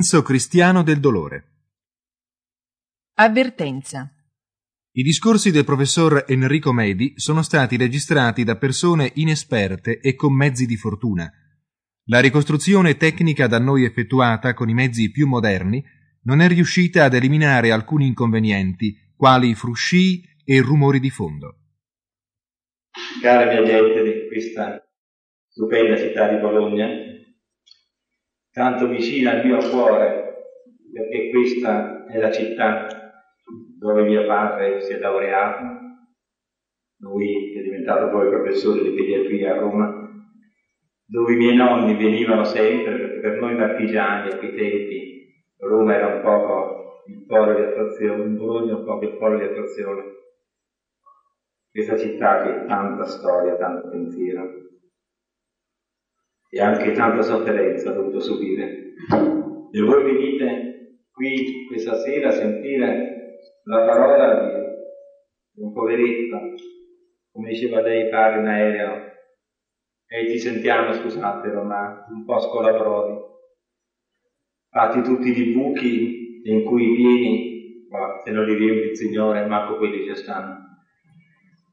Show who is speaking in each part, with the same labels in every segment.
Speaker 1: Senso cristiano del dolore.
Speaker 2: Avvertenza.
Speaker 1: I discorsi del professor Enrico Medi sono stati registrati da persone inesperte e con mezzi di fortuna. La ricostruzione tecnica da noi effettuata con i mezzi più moderni non è riuscita ad eliminare alcuni inconvenienti, quali fruscii e rumori di fondo.
Speaker 3: Cara mia gente di questa stupenda città di Bologna, tanto vicina al mio cuore, perché questa è la città dove mio padre si è laureato, lui è diventato poi professore di pediatria a Roma, dove i miei nonni venivano sempre, perché per noi marchigiani a quei tempi Roma era un poco il polo di attrazione, Bologna un po' il polo di attrazione. Questa città che tanta storia, tanto pensiero e anche tanta sofferenza ha dovuto subire. E voi venite qui questa sera a sentire la parola di un poveretto, come diceva lei, padre in aereo, e ci sentiamo, scusatelo, ma un po' scolabrodi, fatti tutti di buchi in cui i pieni, ma se non li riempi il Signore, manco quelli ci stanno.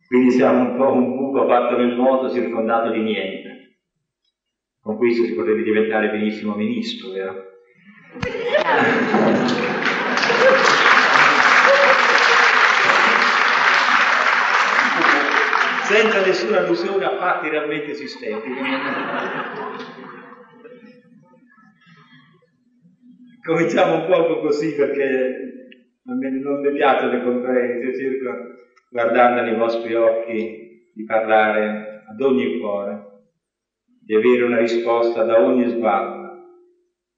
Speaker 3: Quindi siamo un po' un buco fatto nel moto circondato di niente. Con questo si potrebbe diventare benissimo ministro, vero? Senza nessuna allusione a fatti realmente esistenti. Cominciamo un poco così perché non mi piacciono le conferenze, cerco, guardando nei vostri occhi, di parlare ad ogni cuore di avere una risposta da ogni sguardo.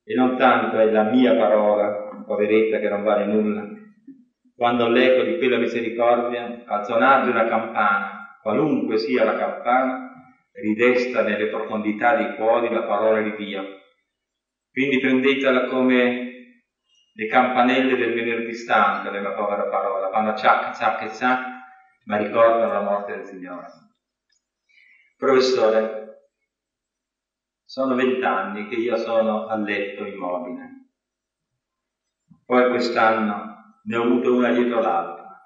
Speaker 3: E non tanto è la mia parola, poveretta che non vale nulla, quando l'eco di quella misericordia, al suonar di una campana, qualunque sia la campana, ridesta nelle profondità dei cuori la parola di Dio. Quindi prendetela come le campanelle del venerdì stanco della povera parola, fanno ciac, ciac, ciac, ma ricordano la morte del Signore. Professore, sono vent'anni che io sono a letto immobile. Poi quest'anno ne ho avuto una dietro l'altra.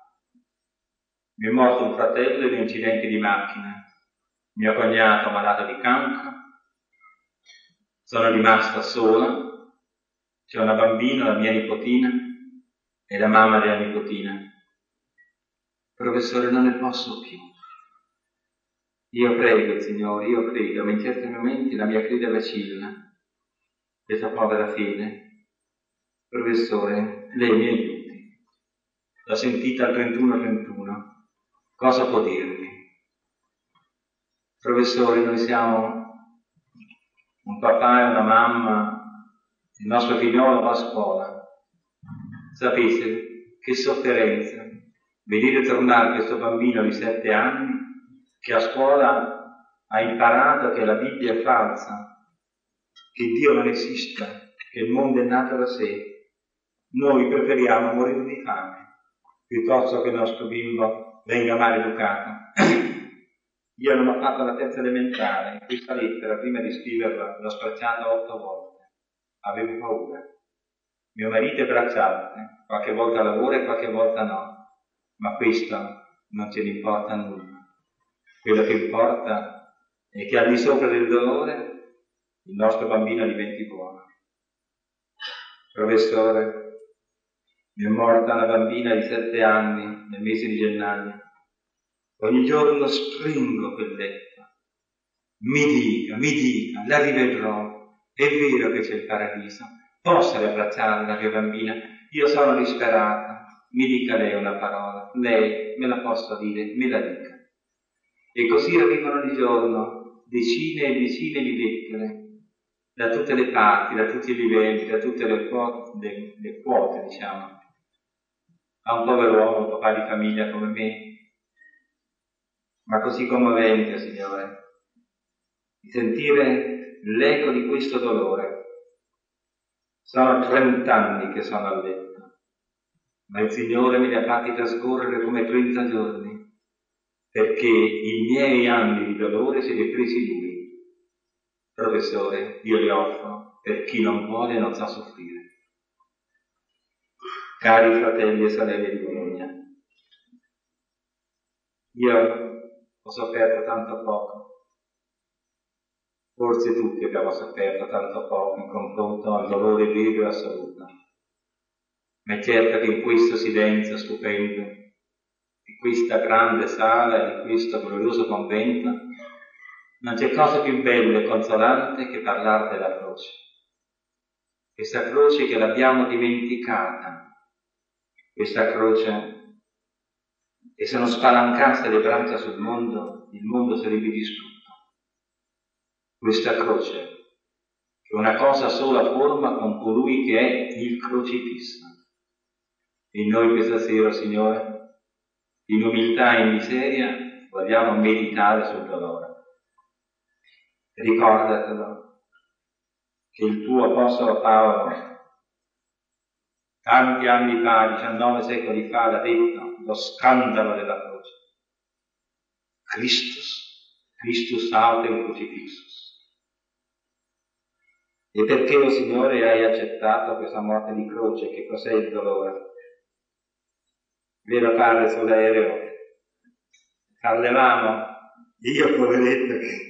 Speaker 3: Mi è morto un fratello in un incidente di macchina, mio cognato malato di cancro, sono rimasta sola, c'è una bambina, la mia nipotina, e la mamma della nipotina. Professore, non ne posso più. Io prego Signore, io credo, ma in certi momenti la mia fede vacilla, questa povera fede. Professore, lei mi aiuti. L'ho sentita al 31-31. Cosa può dirmi? Professore, noi siamo un papà e una mamma, il nostro figliolo va a scuola. Sapete che sofferenza vedere tornare questo bambino di sette anni che a scuola ha imparato che la Bibbia è falsa, che Dio non esiste, che il mondo è nato da sé, noi preferiamo morire di fame piuttosto che il nostro bimbo venga maleducato. Io non ho fatto la terza elementare, questa lettera, prima di scriverla, l'ho stracciata otto volte. Avevo paura. Mio marito è bracciante, qualche volta lavora e qualche volta no, ma questo non ce ne importa nulla. Quello che importa è che al di sopra del dolore il nostro bambino diventi buono. Professore, mi è morta una bambina di sette anni nel mese di gennaio. Ogni giorno springo quel letto. Mi dica, mi dica, la rivedrò. È vero che c'è il paradiso. Posso riabbracciare la mia bambina? Io sono disperata. Mi dica lei una parola. Lei me la posso dire, me la dica. E così arrivano di giorno decine e decine di lettere da tutte le parti, da tutti i livelli, da tutte le quote, le, quote diciamo, a un povero uomo, un papà di famiglia come me, ma così commovente, Signore, di sentire l'eco di questo dolore. Sono trent'anni che sono a letto, ma il Signore me li ha fatti trascorrere come trenta giorni perché i miei anni di dolore se li ha presi lui. Professore, io li offro per chi non vuole e non sa soffrire. cari fratelli e sorelle di Bologna. Io ho sofferto tanto poco, forse tutti abbiamo sofferto tanto poco in confronto al dolore vero e assoluto, ma è certo che in questo silenzio stupendo, questa grande sala, in questo glorioso convento, non c'è cosa più bella e consolante che parlare della croce. Questa croce che l'abbiamo dimenticata, questa croce e se non spalancasse le braccia sul mondo, il mondo sarebbe distrutto. Questa croce, che una cosa sola forma con colui che è il crocifisso. E noi questa sera, Signore, in umiltà e in miseria, vogliamo meditare sul dolore. Ricordatelo che il tuo Apostolo Paolo tanti anni fa, 19 secoli fa, l'ha detto, lo scandalo della croce. Christus, Christus autem crucifixus. E perché, o oh Signore, hai accettato questa morte di croce? Che cos'è il dolore? Vero padre sull'aereo, parlavamo, io poveretto che...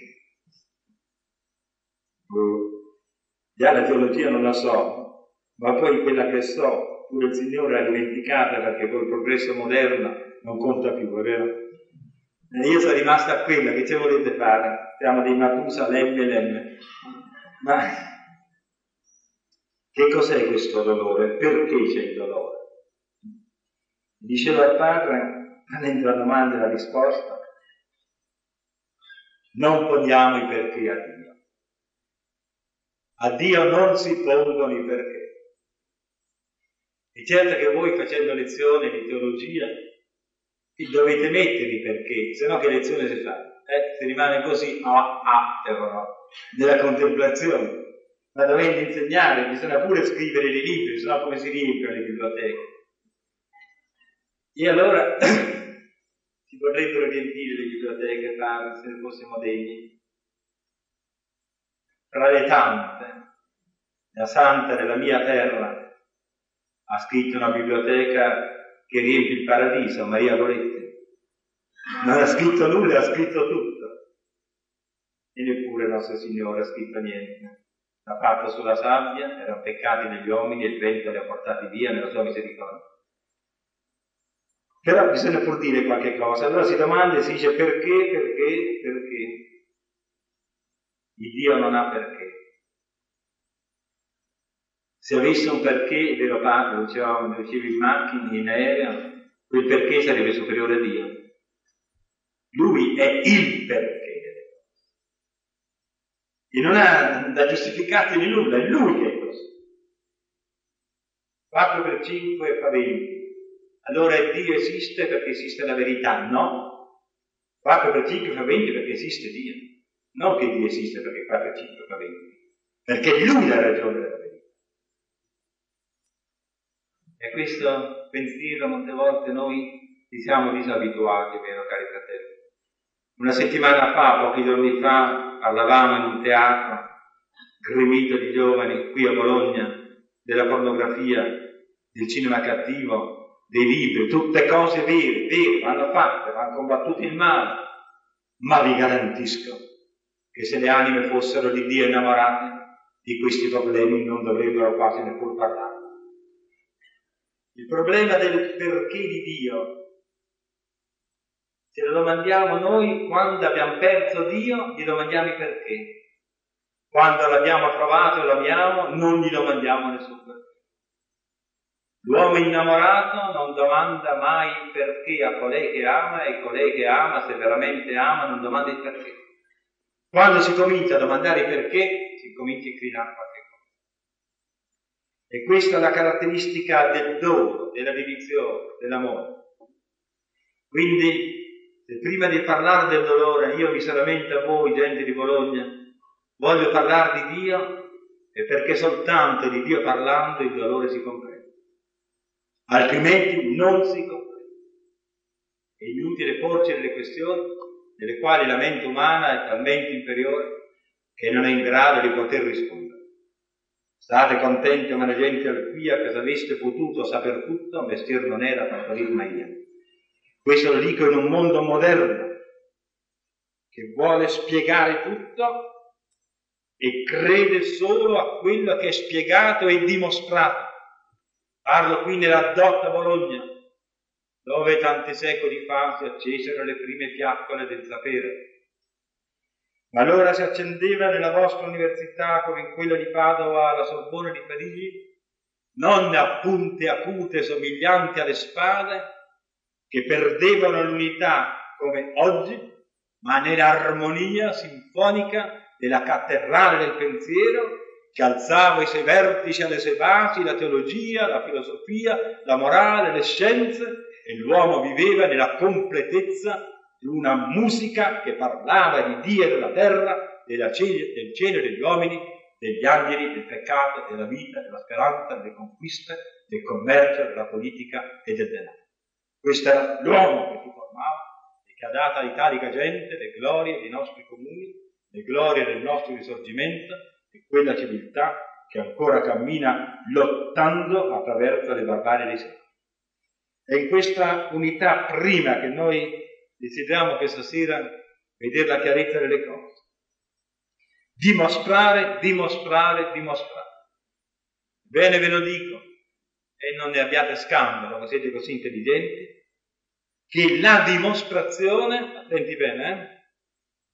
Speaker 3: Già la teologia non la so, ma poi quella che so, pure il Signore ha dimenticata perché col progresso moderno non conta più, è vero? E io sono rimasta a quella, che ci volete fare? Siamo dei Matusa, lemme, lemme. Ma che cos'è questo dolore? Perché c'è il dolore? Diceva il padre, dentro la domanda e la risposta, non poniamo i perché a Dio. A Dio non si pongono i perché. È certo che voi facendo lezione di teologia dovete metterli perché, se no che lezione si fa? Eh, si rimane così a ah, nella contemplazione. Ma dovendo insegnare bisogna pure scrivere i libri, se no come si riempiono le biblioteche? E allora si potrebbero riempire le biblioteche se ne fossimo degni. Tra le tante, la santa della mia terra, ha scritto una biblioteca che riempie il paradiso, Maria Goretti. Non ha scritto nulla, ha scritto tutto. E neppure nostro Signore ha scritto niente. L'ha fatto sulla sabbia, erano peccati degli uomini e il vento li ha portati via nella sua misericordia. Però bisogna pur dire qualche cosa. Allora si domanda e si dice perché, perché, perché. Il Dio non ha perché. Se avesse un perché, vero padre, dicevamo, lo dicevi in macchina, in aereo, quel perché sarebbe superiore a Dio. Lui è il perché. E non ha da giustificarti di nulla, è lui che è così. 4 per 5 fa 20. Allora Dio esiste perché esiste la verità? No. 4 per 5 fa 20 perché esiste Dio. Non che Dio esiste perché 4 per 5 fa 20. Perché Lui ha ragione della verità. E questo pensiero molte volte noi ci siamo disabituati, vero cari fratelli? Una settimana fa, pochi giorni fa, parlavamo in un teatro gremito di giovani qui a Bologna della pornografia, del cinema cattivo, dei libri, tutte cose vere, vere, vanno fatte, vanno combattute il male, ma vi garantisco che se le anime fossero di Dio innamorate, di questi problemi non dovrebbero quasi neppure parlare. Il problema del perché di Dio ce lo domandiamo noi quando abbiamo perso Dio, gli domandiamo il perché. Quando l'abbiamo trovato e lo amiamo, non gli domandiamo nessun perché. L'uomo innamorato non domanda mai il perché a colei che ama e colei che ama, se veramente ama, non domanda il perché. Quando si comincia a domandare il perché, si comincia a inclinare qualche e questa è la caratteristica del dono, della dedizione, dell'amore. Quindi, se prima di parlare del dolore io mi lamento a voi, gente di Bologna, voglio parlare di Dio, è perché soltanto di Dio parlando il dolore si comprende. Altrimenti non si comprende. È inutile porci delle questioni nelle quali la mente umana è talmente inferiore che non è in grado di poter rispondere. State contenti come la gente alquia che se aveste potuto saper tutto, mestiere non era partorir Maria. Questo lo dico in un mondo moderno che vuole spiegare tutto e crede solo a quello che è spiegato e dimostrato. Parlo qui nella dotta Bologna, dove tanti secoli fa si accesero le prime fiaccole del sapere. Ma allora si accendeva nella vostra università, come in quella di Padova, la Sorbona di Parigi, non a punte acute somiglianti alle spade, che perdevano l'unità come oggi, ma nell'armonia sinfonica della cattedrale del pensiero che alzava i suoi vertici alle sue basi, la teologia, la filosofia, la morale, le scienze, e l'uomo viveva nella completezza di una musica che parlava di Dio e della terra, della cielo, del cielo e degli uomini, degli angeli, del peccato, della vita, della speranza, delle conquiste, del commercio, della politica e del denaro. Questo era l'uomo che si formava e che ha dato all'italica gente le glorie dei nostri comuni, le glorie del nostro risorgimento e quella civiltà che ancora cammina lottando attraverso le barbarie dei secoli. È in questa unità prima che noi desideriamo questa sera vedere la chiarezza delle cose. Dimostrare, dimostrare, dimostrare. Bene ve lo dico, e non ne abbiate scandalo, che siete così intelligenti, che la dimostrazione, attenti bene, eh,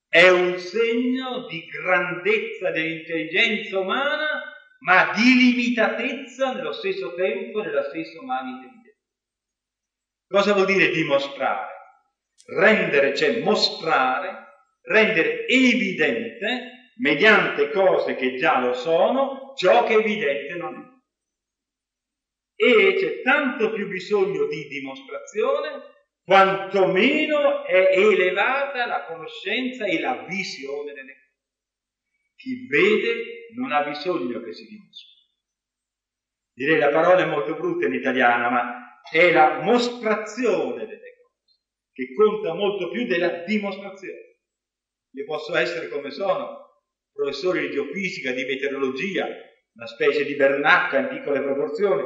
Speaker 3: è un segno di grandezza dell'intelligenza umana, ma di limitatezza nello stesso tempo della stessa umana intelligenza. Cosa vuol dire dimostrare? Rendere, cioè mostrare, rendere evidente, mediante cose che già lo sono, ciò che evidente non è. E c'è tanto più bisogno di dimostrazione quanto meno è elevata la conoscenza e la visione delle cose. Chi vede non ha bisogno che si dimostri. Direi la parola è molto brutta in italiano, ma è la mostrazione delle cose, che conta molto più della dimostrazione. Io posso essere come sono, professore di geofisica, di meteorologia, una specie di bernacca in piccole proporzioni,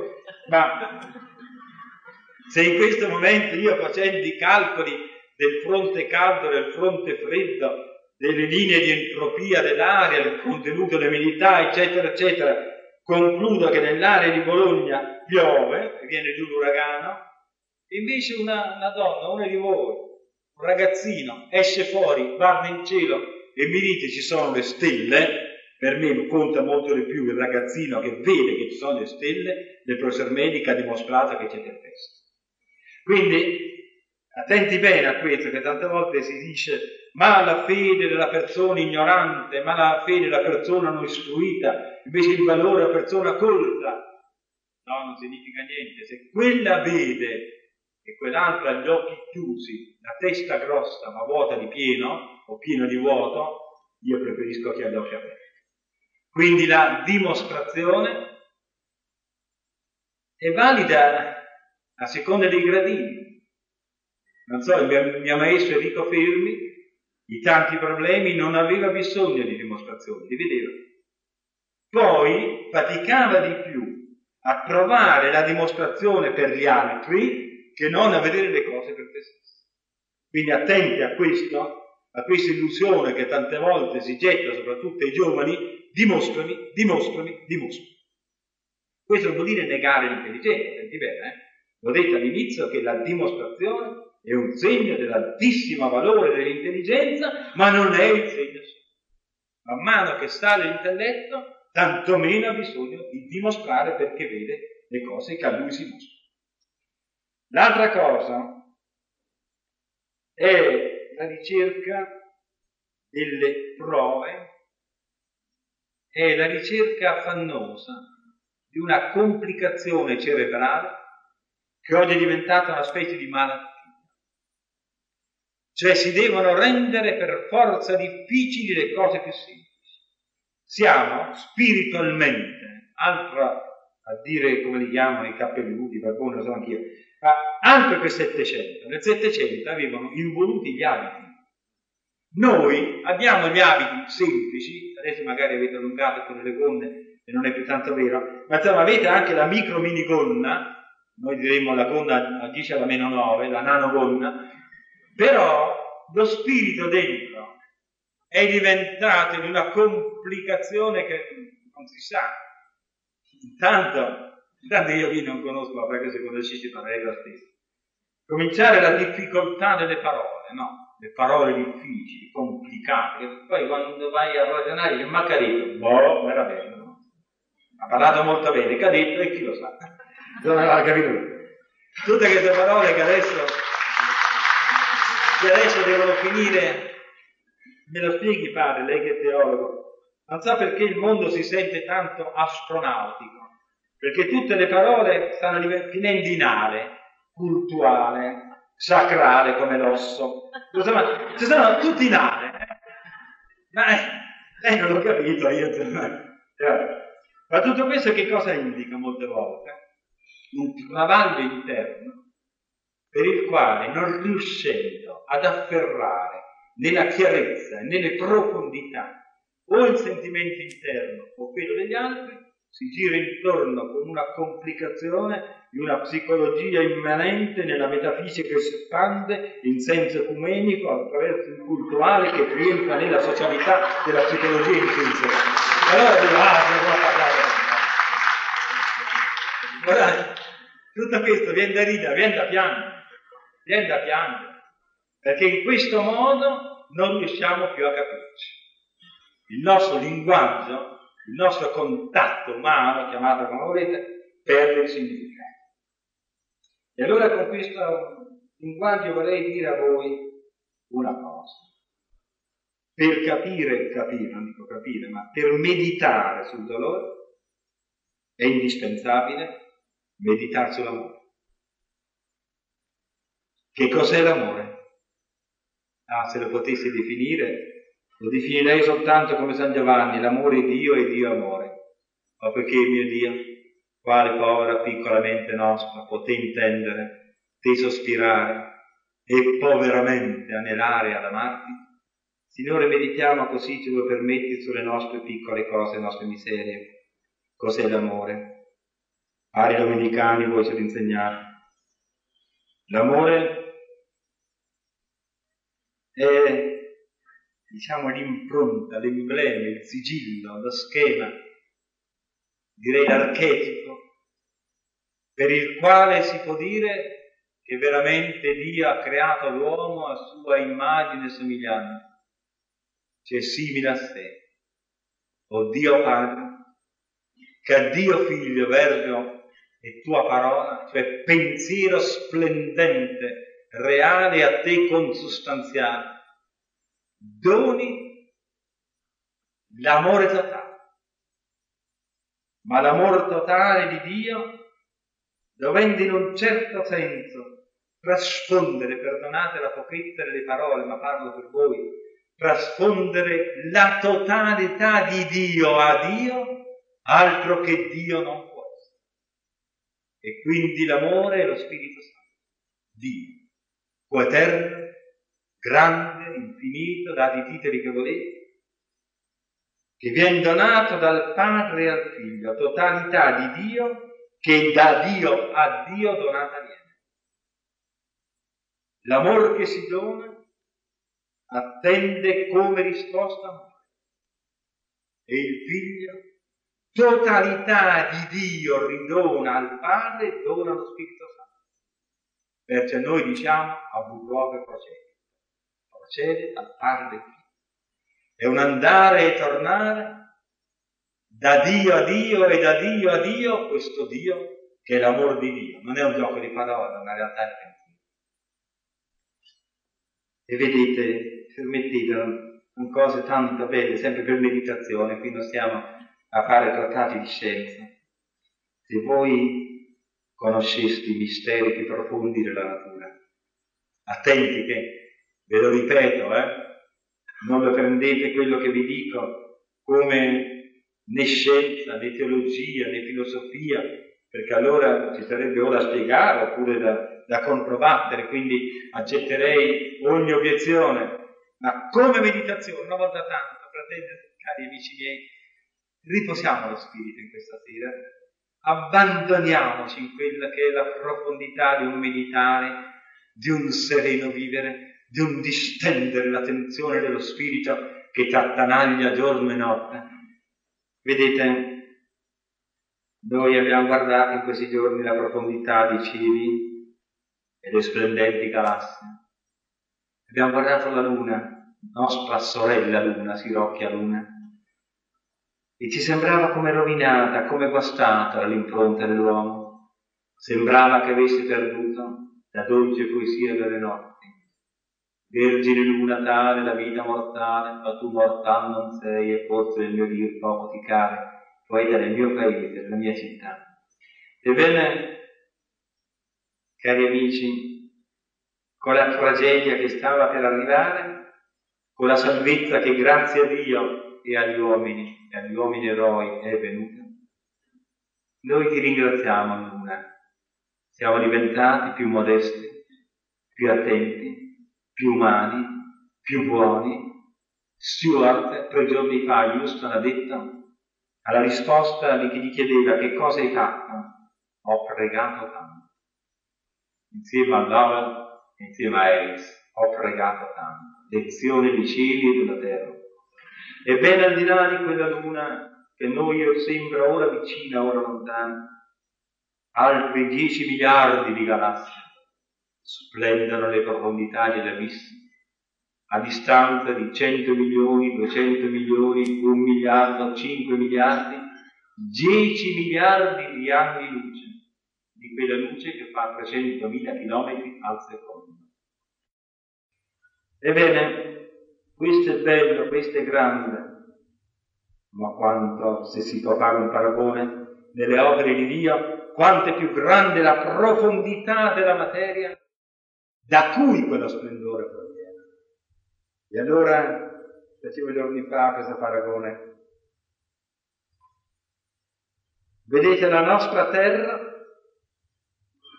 Speaker 3: ma se in questo momento io facendo i calcoli del fronte caldo, del fronte freddo, delle linee di entropia dell'aria, del contenuto dell'umidità, eccetera, eccetera, concludo che nell'area di Bologna piove, viene giù l'uragano, invece una, una donna, una di voi, un ragazzino, esce fuori, guarda in cielo e mi dite ci sono le stelle, per me conta molto di più il ragazzino che vede che ci sono le stelle del professor medico ha dimostrato che c'è tempesta. Quindi attenti bene a questo, che tante volte si dice ma la fede della persona ignorante, ma la fede della persona non istruita, invece il valore della persona colta. No, non significa niente. Se quella vede e quell'altra ha gli occhi chiusi, la testa grossa ma vuota di pieno o pieno di vuoto, io preferisco che ha gli occhi aperti. Quindi la dimostrazione è valida a seconda dei gradini. Non so, il mio, mio maestro Enrico Fermi, i tanti problemi, non aveva bisogno di dimostrazioni, li vedeva. Poi faticava di più a trovare la dimostrazione per gli altri che non a vedere le cose per te stesso. Quindi attenti a questo, a questa illusione che tante volte si getta soprattutto ai giovani, dimostrami, dimostrami, dimostrami. Questo non vuol dire negare l'intelligenza, senti bene, eh? L'ho detto all'inizio che la dimostrazione è un segno dell'altissimo valore dell'intelligenza, ma non è il segno solo. Man mano che sale l'intelletto, tanto meno ha bisogno di dimostrare perché vede le cose che a lui si mostrano. L'altra cosa è la ricerca delle prove, è la ricerca affannosa di una complicazione cerebrale che oggi è diventata una specie di malattia. Cioè si devono rendere per forza difficili le cose più semplici. Siamo spiritualmente, altro a dire come li chiamano i cappelluti, barboni, lo so anch'io, ma altro che 700. Nel 700 avevano involuti gli abiti. Noi abbiamo gli abiti semplici, adesso magari avete allungato con le gonne e non è più tanto vero, ma insomma avete anche la micro mini gonna, noi diremmo la gonna a 10 alla meno 9, la nano gonna, però lo spirito dentro è diventato in una complicazione che non si sa. Intanto, intanto io qui non conosco, ma perché se conoscissi farei lo stesso. Cominciare la difficoltà delle parole, no? Le parole difficili, complicate, poi quando vai a ragionare ma Caretto, boh, era bello? Ha parlato molto bene, Caretto e chi lo sa. Non aveva capito Tutte queste parole che adesso, che adesso devono finire Me lo spieghi padre, lei che è teologo? Non sa perché il mondo si sente tanto astronautico, perché tutte le parole stanno finendo in ale, cultuale, sacrale come l'osso. Ci sono tutti in ale. Eh? Ma eh, lei non l'ho capito io. Ma tutto questo che cosa indica molte volte? Una valle interna per il quale non riuscendo ad afferrare nella chiarezza e nelle profondità o il sentimento interno o quello degli altri, si gira intorno con una complicazione di una psicologia immanente nella metafisica che si espande in senso ecumenico attraverso il cultuale che rientra nella socialità della psicologia intrinseca. Allora ah. Guardate, tutto questo viene da ridere, viene da piangere, viene da piangere, perché in questo modo non riusciamo più a capirci. Il nostro linguaggio, il nostro contatto umano, chiamatelo come volete, perde il significato. E allora con questo linguaggio vorrei dire a voi una cosa. Per capire, capire, non dico capire, ma per meditare sul dolore è indispensabile meditare sull'amore. Che cos'è l'amore? Ah, se lo potessi definire, lo definirei soltanto come San Giovanni, l'amore è Dio e Dio amore. Ma perché mio Dio, quale povera piccola mente nostra poté intendere, te sospirare e poveramente anelare ad amarti? Signore, meditiamo così, ce lo permetti, sulle nostre piccole cose, le nostre miserie. Cos'è l'amore? Pari domenicani voi ce lo insegnate. L'amore è diciamo l'impronta, l'emblema, il sigillo, lo schema, direi l'archetipo, per il quale si può dire che veramente Dio ha creato l'uomo a sua immagine e somiglianza, cioè simile a sé. O Dio Padre, che a Dio Figlio, Verbo e tua parola, cioè pensiero splendente, reale a te consustanziale, doni l'amore totale. Ma l'amore totale di Dio, dovendo in un certo senso trasfondere, perdonate la pochezza delle parole, ma parlo per voi, trasfondere la totalità di Dio a Dio, altro che Dio non. E quindi l'amore è lo Spirito Santo, Dio coeterno, grande, infinito, date i titoli che volete, che viene donato dal Padre al Figlio, totalità di Dio che da Dio a Dio donata viene. L'amor che si dona attende come risposta amore. E il Figlio, totalità di Dio ridona al Padre e dona lo Spirito Santo. Perciò noi diciamo a Bullrock procede, procede al Padre È un andare e tornare da Dio a Dio e da Dio a Dio, questo Dio che è l'amore di Dio, non è un gioco di parole, è una realtà di pensiero. E vedete, permettete, sono cose tanto belle, sempre per meditazione, qui non stiamo a fare trattati di scienza. Se voi conosceste i misteri più profondi della natura. Attenti che, ve lo ripeto, eh, non lo prendete quello che vi dico come né scienza, né teologia, né filosofia, perché allora ci sarebbe o da spiegare oppure da, da controbattere, quindi accetterei ogni obiezione, ma come meditazione, una volta tanto, fratelli, cari amici miei, riposiamo lo spirito in questa sera, abbandoniamoci in quella che è la profondità di un meditare, di un sereno vivere, di un distendere l'attenzione dello spirito che t'attanaglia giorno e notte. Vedete, noi abbiamo guardato in questi giorni la profondità dei cieli e le splendenti galassie. Abbiamo guardato la luna, nostra sorella luna, Sirocchia luna, e ci sembrava come rovinata, come guastata l'impronta dell'uomo. Sembrava che avesse perduto la dolce poesia delle notti. Vergine luna tale, la vita mortale, ma tu mortal non sei, e forse il mio dir poco ti care, poeta del mio paese, della mia città. Ebbene, cari amici, con la tragedia che stava per arrivare, con la salvezza che grazie a Dio e agli uomini agli uomini eroi è venuta. Noi ti ringraziamo, Luna. Siamo diventati più modesti, più attenti, più umani, più buoni. Stuart, tre giorni fa, Houston ha detto, alla risposta di chi gli chiedeva che cosa hai fatto, ho pregato tanto. Insieme a Laura, insieme a Eris, ho pregato tanto. Lezione dei cieli e della terra Ebbene, al di là di quella luna che noi sembra ora vicina, ora lontana, altri 10 miliardi di galassie splendono le profondità degli abissi, a distanza di 100 milioni, 200 milioni, 1 miliardo, 5 miliardi, 10 miliardi di anni luce, di quella luce che fa 300.000 chilometri al secondo. Ebbene, questo è bello, questo è grande, ma quanto, se si può fare un paragone, nelle opere di Dio, quanto è più grande la profondità della materia da cui quello splendore proviene. E allora facevo giorni fa questo paragone. Vedete la nostra terra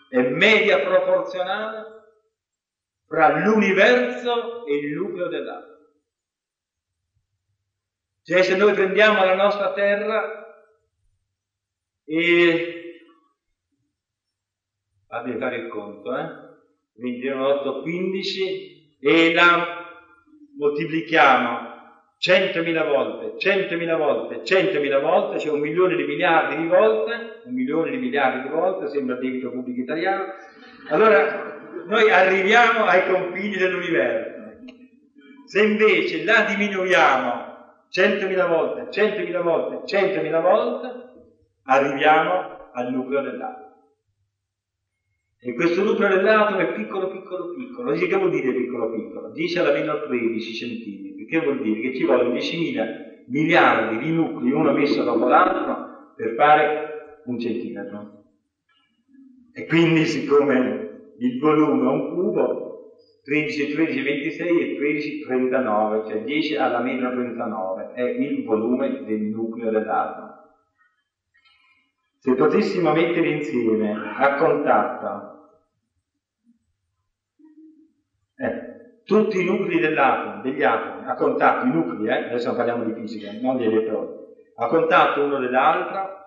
Speaker 3: è media proporzionale fra l'universo e il nucleo dell'altro. Cioè se noi prendiamo la nostra terra e fate fare il conto, eh? 21, 8, 15 e la moltiplichiamo 100.000 volte, 100.000 volte, 100.000 volte, cioè un milione di miliardi di volte, un milione di miliardi di volte, sembra debito pubblico italiano, allora noi arriviamo ai confini dell'universo. Se invece la diminuiamo centomila volte, centomila volte, centomila volte, arriviamo al nucleo dell'atomo. E questo nucleo dell'atomo è piccolo, piccolo, piccolo. Dice che vuol dire piccolo, piccolo? Dice almeno 13 centimetri. Che vuol dire? Che ci vogliono 10.000 miliardi di nuclei, uno messo dopo l'altro, per fare un centimetro. E quindi, siccome il volume è un cubo, 13, 13, 26 e 13, 39, cioè 10 alla meno 39, è il volume del nucleo dell'atomo. Se potessimo mettere insieme a contatto eh, tutti i nuclei dell'atomo, degli atomi, a contatto, i nuclei, eh, adesso parliamo di fisica, non di elettroni, a contatto uno dell'altro,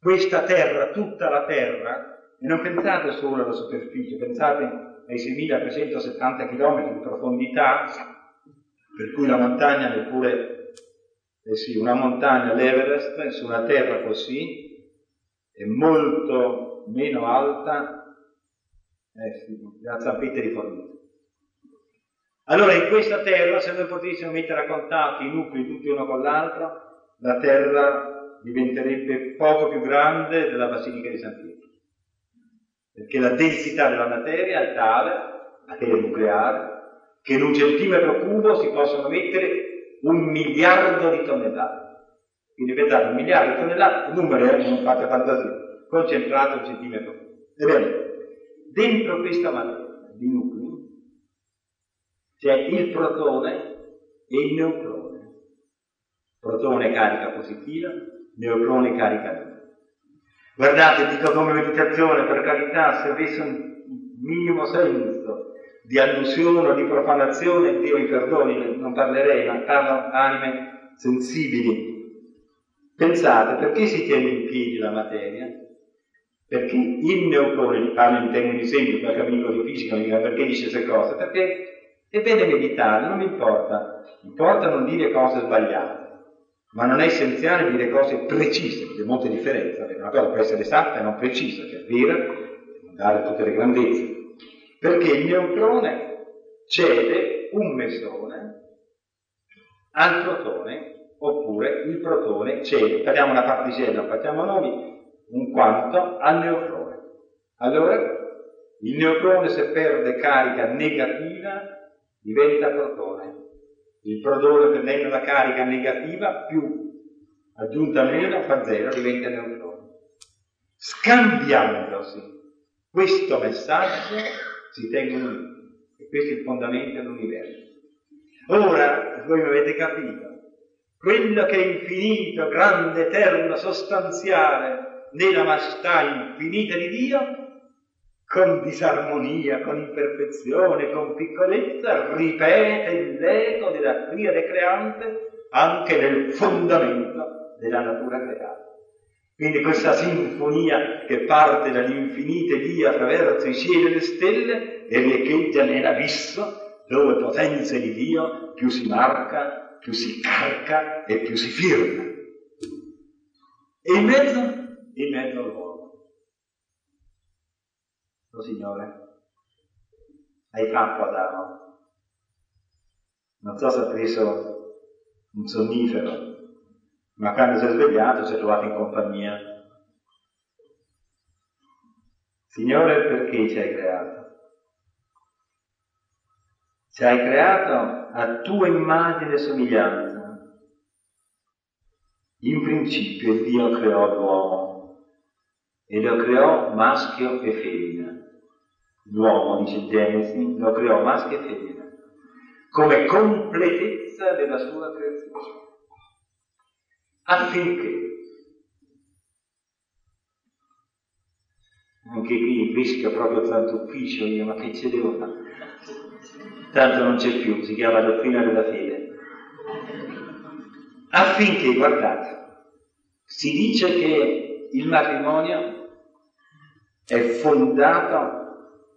Speaker 3: questa Terra, tutta la Terra, e non pensate solo alla superficie, pensate ai 6.370 km di profondità, per cui la montagna neppure, eh sì, una montagna, l'Everest, su una terra così, è molto meno alta, eh sì, della zampetta di Forlì. Allora in questa terra, se noi potessimo mettere a contatto i nuclei tutti uno con l'altro, la terra diventerebbe poco più grande della Basilica di San Pietro perché la densità della materia è tale, materia nucleare, che in un centimetro cubo si possono mettere un miliardo di tonnellate. Quindi pensate, un miliardo di tonnellate, numero, eh, non fate fantasia, concentrato un centimetro cubo. Ebbene, dentro questa materia di nuclei c'è il protone e il neutrone. Protone carica positiva, neutrone carica negativa. Guardate, dico come meditazione, per carità, se avesse un minimo senso di allusione o di profanazione, Dio mi perdoni, non parlerei, ma parlo anime sensibili. Pensate, perché si tiene in piedi la materia? Perché il neutrone, parlo in termini semplici, perché amico di fisica, perché dice queste cose? Perché è bene meditare, non mi importa, importa non dire cose sbagliate, ma non è essenziale dire cose precise, c'è molta differenza, una cosa può essere esatta e non precisa, cioè vera, non dare tutte le grandezze, perché il neutrone cede un mesone al protone oppure il protone cede, prendiamo una particella, facciamo nomi, un quanto al neutrone. Allora, il neutrone se perde carica negativa diventa protone. Il protone prendendo la carica negativa più aggiunta meno fa zero, diventa neutrone. Scambiandosi questo messaggio si tengono uniti. E questo è il fondamento dell'universo. Ora, voi mi avete capito, quello che è infinito, grande, eterno, sostanziale, nella maestà infinita di Dio, con disarmonia, con imperfezione, con piccolezza, ripete l'eco della triade creante anche nel fondamento della natura creata. Quindi questa sinfonia che parte dall'infinito Dio attraverso i cieli e le stelle e riecheggia nell'abisso dove potenza di Dio più si marca, più si calca e più si firma. E in mezzo, in mezzo l'uomo. Oh Signore, hai fatto Adamo. Non so se ha preso un sonnifero ma quando si è svegliato si è trovato in compagnia. Signore, perché ci hai creato? Ci hai creato a tua immagine e somiglianza. In principio Dio creò l'uomo e lo creò maschio e femmina. L'uomo, dice Genesi, lo creò maschio e femmina, come completezza della sua creazione affinché anche qui rischio proprio tanto ufficio io, ma che ce devo fare? Tanto non c'è più, si chiama dottrina della fede. Affinché, guardate, si dice che il matrimonio è fondato,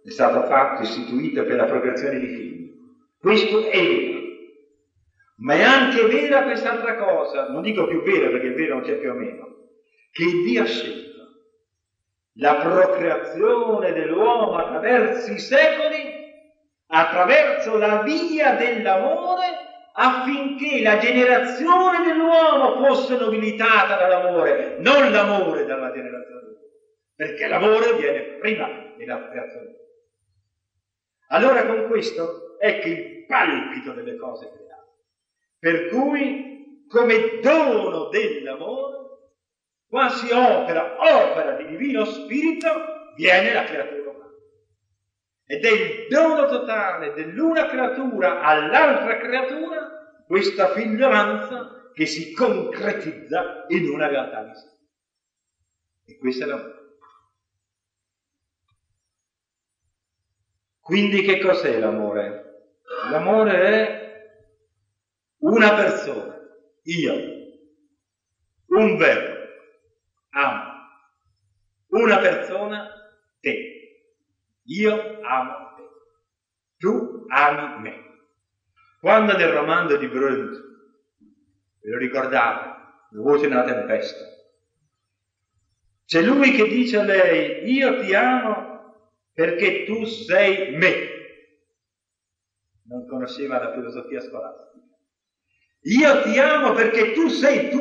Speaker 3: è stato fatto, istituito per la procreazione di figli. Questo è vero. Ma è anche vera quest'altra cosa, non dico più vera perché il vero non c'è più o meno, che Dio ha scelto la procreazione dell'uomo attraverso i secoli, attraverso la via dell'amore, affinché la generazione dell'uomo fosse nobilitata dall'amore, non l'amore dalla generazione dell'uomo, perché l'amore viene prima della creazione. Allora con questo che il palpito delle cose create per cui, come dono dell'amore, quasi opera, opera di divino spirito, viene la creatura umana. Ed è il dono totale dell'una creatura all'altra creatura, questa figliolanza che si concretizza in una realtà di sé. E questo è l'amore. Quindi che cos'è l'amore? L'amore è una persona, io, un verbo, amo, una persona, te, io amo te, tu ami me. Quando nel romanzo di Brunt, ve lo ricordate, la voce nella tempesta, c'è lui che dice a lei, io ti amo perché tu sei me. Non conosceva la filosofia scolastica. Io ti amo perché tu sei tu,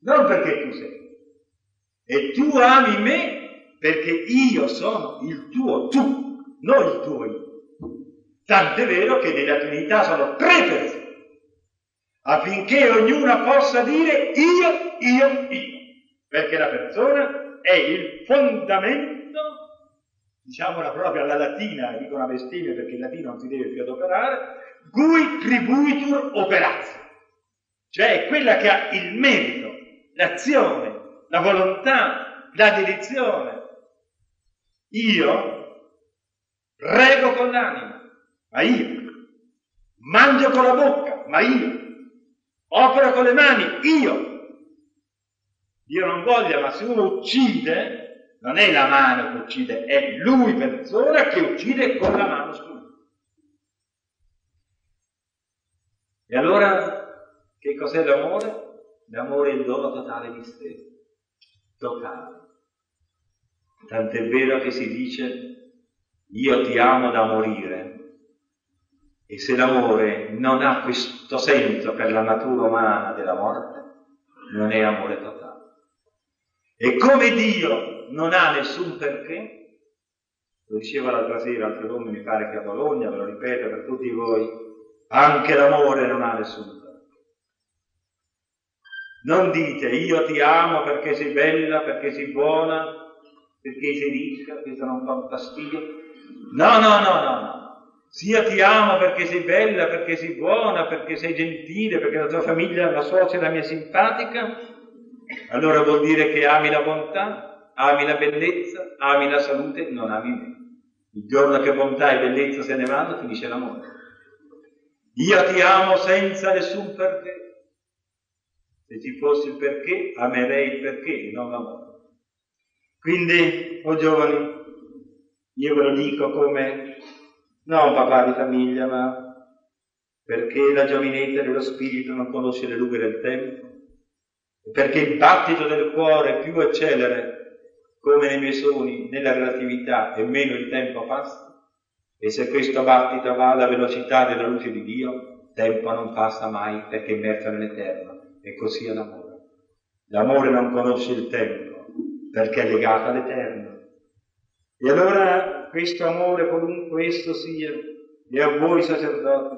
Speaker 3: non perché tu sei. E tu ami me perché io sono il tuo tu, non il tuo io. Tant'è vero che nella Trinità sono tre persone, affinché ognuna possa dire io, io, io. Perché la persona è il fondamento, diciamola proprio alla latina, dico una bestemmia perché il latino non si deve più adoperare, cui tribuitur operatio, cioè quella che ha il merito, l'azione, la volontà, la dedizione. Io prego con l'anima, ma io. Mangio con la bocca, ma io. Opero con le mani, io. Dio non voglia, ma se uno uccide, non è la mano che uccide, è lui persona che uccide con la mano strumento. E allora, che cos'è l'amore? L'amore è il dono totale di sé, totale. Tant'è vero che si dice, io ti amo da morire. E se l'amore non ha questo senso per la natura umana della morte, non è amore totale. E come Dio non ha nessun perché, lo diceva l'altra sera altro mi pare che a Bologna, ve lo ripeto per tutti voi, anche l'amore non ha nessun perché. Non dite io ti amo perché sei bella, perché sei buona, perché sei ricca, questo non fa fastidio. No, no, no, no, no. Sia ti amo perché sei bella, perché sei buona, perché sei gentile, perché la tua famiglia, la suocera mi è simpatica, allora vuol dire che ami la bontà, ami la bellezza, ami la salute, non ami me. Il giorno che bontà e bellezza se ne vanno, finisce l'amore. Io ti amo senza nessun perché. Se ci fosse il perché, amerei il perché, non l'amore. Quindi, o oh giovani, io ve lo dico come non papà di famiglia, ma perché la giovinezza dello spirito non conosce le lunghe del tempo, perché il battito del cuore più accelere come nei miei sogni, nella relatività e meno il tempo passa. E se questo battito va alla velocità della luce di Dio, tempo non passa mai perché è immerso nell'eterno. E così è l'amore. L'amore non conosce il tempo perché è legato all'eterno. E allora questo amore, qualunque esso sia, e a voi sacerdoti,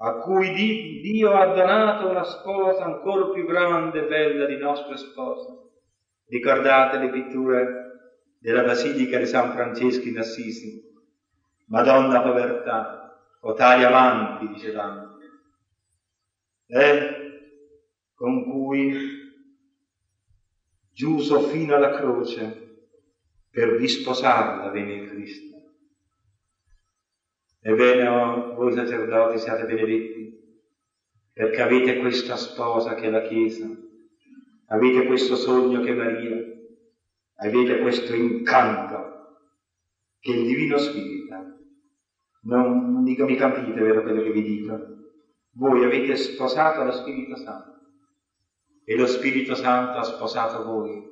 Speaker 3: a cui Dio ha donato una sposa ancora più grande e bella di nostra sposa. Ricordate le pitture della Basilica di San Francesco in Assisi. Madonna povertà, o tali avanti, dice Dante, eh? con cui giuso fino alla croce per risposarla venne Cristo. Ebbene, oh, voi sacerdoti siate benedetti, perché avete questa sposa che è la Chiesa, avete questo sogno che Maria, avete questo incanto che il Divino Spirito. Non dico mi capite, vero quello che vi dico? Voi avete sposato lo Spirito Santo e lo Spirito Santo ha sposato voi.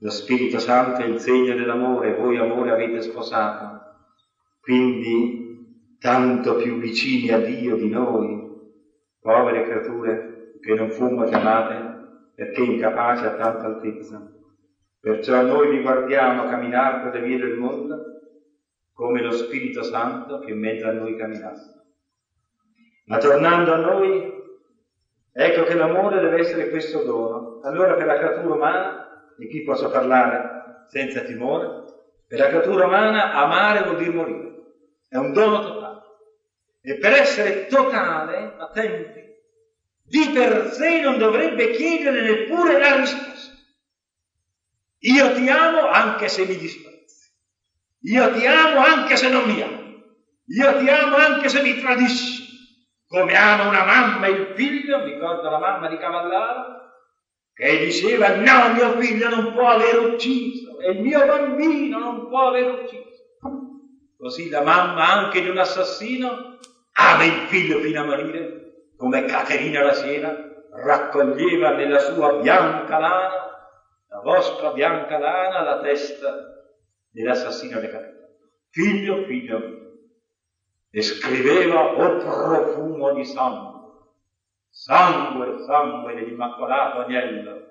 Speaker 3: Lo Spirito Santo è il segno dell'amore, voi amore avete sposato quindi tanto più vicini a Dio di noi, povere creature che non fummo chiamate perché incapaci a tanta altezza. Perciò noi vi guardiamo camminare per le vie del mondo come lo Spirito Santo che in mezzo a noi camminasse. Ma tornando a noi, ecco che l'amore deve essere questo dono. Allora per la creatura umana, di chi posso parlare senza timore, per la creatura umana amare vuol dire morire. È un dono totale. E per essere totale, attenti, di per sé non dovrebbe chiedere neppure la risposta. Io ti amo anche se mi disprezzi. Io ti amo anche se non mi ami. Io ti amo anche se mi tradisci. Come ama una mamma il figlio, ricordo la mamma di Cavallaro, che diceva no, mio figlio non può aver ucciso, e il mio bambino non può aver ucciso. Così la mamma anche di un assassino ama il figlio fino a morire, come Caterina la Siena raccoglieva nella sua bianca lana, la vostra bianca lana, la testa dell'assassino decapitato. Figlio, figlio mio. E scriveva, o oh profumo di sangue, sangue, sangue dell'immacolato agnello,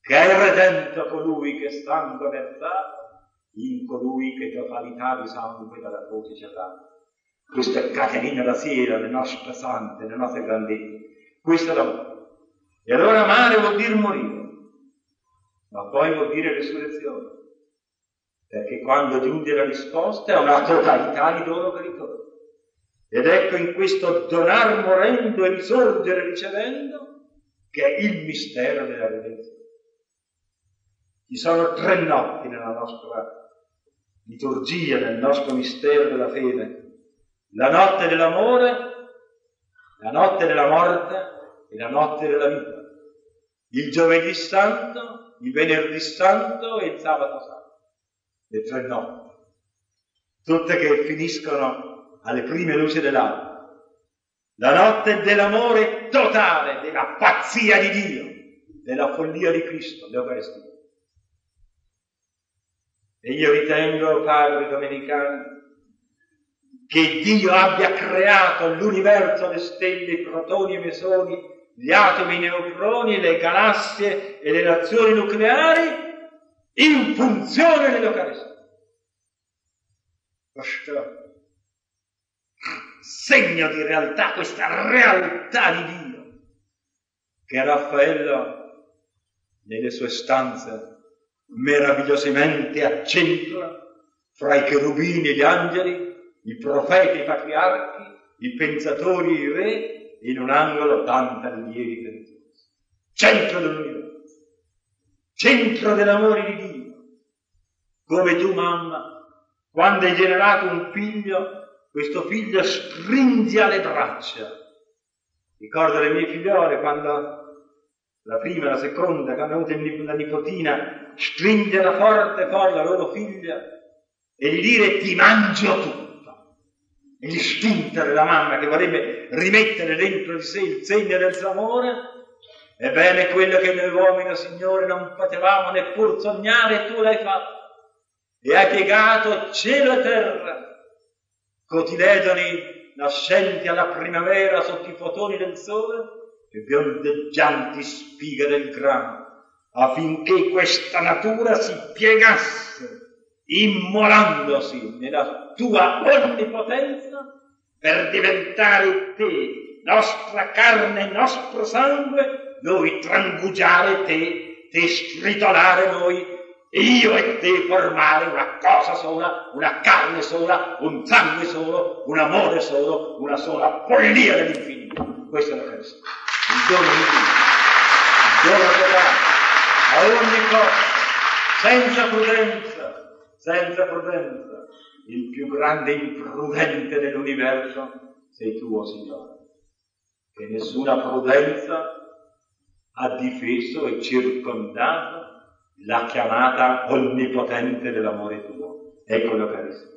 Speaker 3: che è redento colui che sangue versato in colui che totalità di sangue dalla croce ci ha dato. Questa Caterina da sera, le nostre sante, le nostre grandezze. Questo è l'amore. E allora amare vuol dire morire, ma poi vuol dire resurrezione. Perché quando giunge la risposta è una totalità di dono che ritorna. Ed ecco in questo donar morendo e risorgere ricevendo che è il mistero della redenzione. Ci sono tre notti nella nostra liturgia, nel nostro mistero della fede. La notte dell'amore, la notte della morte e la notte della vita. il giovedì santo, il venerdì santo e il sabato santo. Le tre notti, tutte che finiscono alle prime luci dell'alba. La notte dell'amore totale, della pazzia di Dio, della follia di Cristo, l'Eucaristia. E io ritengo, padri domenicani, che Dio abbia creato l'universo, le stelle, i protoni e i mesoni, gli atomi, i neutroni, le galassie e le reazioni nucleari in funzione dell'Eucaristia. Segno di realtà, questa realtà di Dio, che Raffaello nelle sue stanze meravigliosamente accentua fra i cherubini e gli angeli, i profeti e i patriarchi, i pensatori e i re, in un angolo tanta allievi pentosi. Centro dell'universo, centro dell'amore di Dio. Come tu, mamma, quando hai generato un figlio, questo figlio stringe alle braccia. Ricordo le mie figliole quando la prima, la seconda, che hanno avuto la nipotina, stringere forte forte la loro figlia e gli dire ti mangio tutto. L'istinto della mamma che vorrebbe rimettere dentro di sé il segno del suo amore, ebbene quello che noi uomini, Signore, non potevamo neppur sognare, tu l'hai fatto. E hai piegato cielo e terra, cotiledoni nascenti alla primavera sotto i fotoni del sole, e biondeggianti spighe del grano, affinché questa natura si piegasse, immolandosi nella tua onnipotenza per diventare te, nostra carne, nostro sangue, noi trangugiare te, te stritolare noi, io e te formare una cosa sola, una carne sola, un sangue solo, un amore solo, una sola follia dell'infinito. Questo è la Cristo il dono di Dio, il dono totale, a ogni cosa, senza prudenza, senza prudenza, il più grande imprudente dell'universo sei tu, oh Signore, che nessuna prudenza ha difeso e circondato la chiamata onnipotente dell'amore tuo. Ecco l'Eucaristia.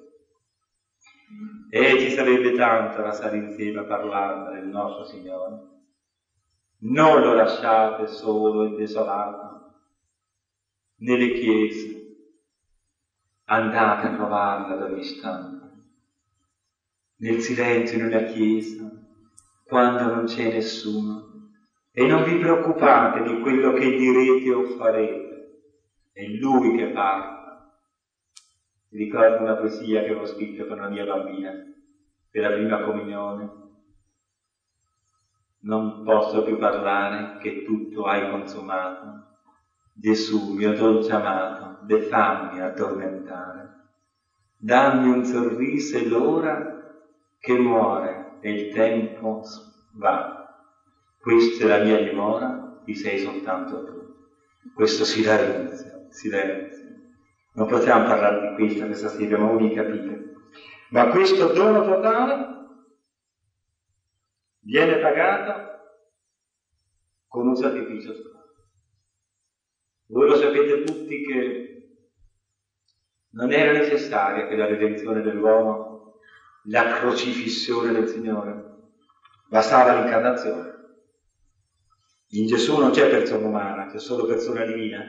Speaker 3: E ci sarebbe tanto da stare insieme a parlarne del nostro Signore non lo lasciate solo e desolato nelle chiese, andate a trovarlo ad ogni istante, nel silenzio in una chiesa, quando non c'è nessuno, e non vi preoccupate di quello che direte o farete, è Lui che parla. Mi ricordo una poesia che ho scritto per una mia bambina, per la prima comunione, non posso più parlare che tutto hai consumato. Gesù, mio dolce amato, de fammi addormentare. Dammi un sorriso e l'ora che muore e il tempo va. Questa è la mia dimora, ti sei soltanto tu. Questo silenzio, silenzio. Non possiamo parlare di questo questa sera, ma voi capite. Ma questo dono totale viene pagata con un sacrificio. Voi lo sapete tutti che non era necessaria per la redenzione dell'uomo la crocifissione del Signore, bastava l'incarnazione. In Gesù non c'è persona umana, c'è solo persona divina.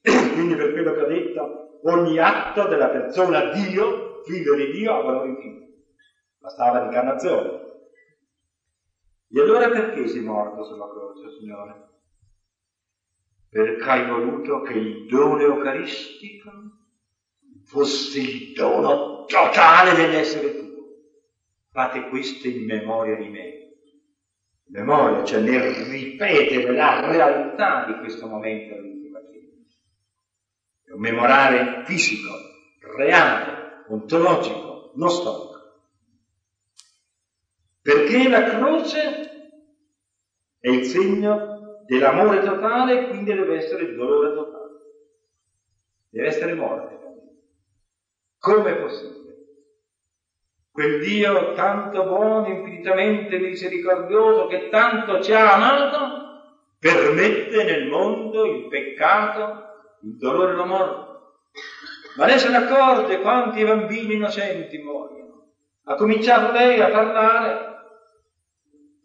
Speaker 3: Quindi per quello che ho detto, ogni atto della persona Dio, figlio di Dio, ha valore infinito. Bastava l'incarnazione. E allora perché sei morto sulla croce, Signore? Perché hai voluto che il dono eucaristico fosse il dono totale dell'essere tuo. Fate questo in memoria di me. In memoria, cioè nel ripetere la realtà di questo momento dell'ultima cena. È un memorare fisico, reale, ontologico, non storico. Perché la croce è il segno dell'amore totale quindi deve essere il dolore totale. Deve essere morte. Come è possibile? Quel Dio tanto buono, infinitamente misericordioso, che tanto ci ha amato, permette nel mondo il peccato, il dolore e la morte. Ma lei se ne accorge quanti bambini innocenti muoiono. Ha cominciato lei a parlare,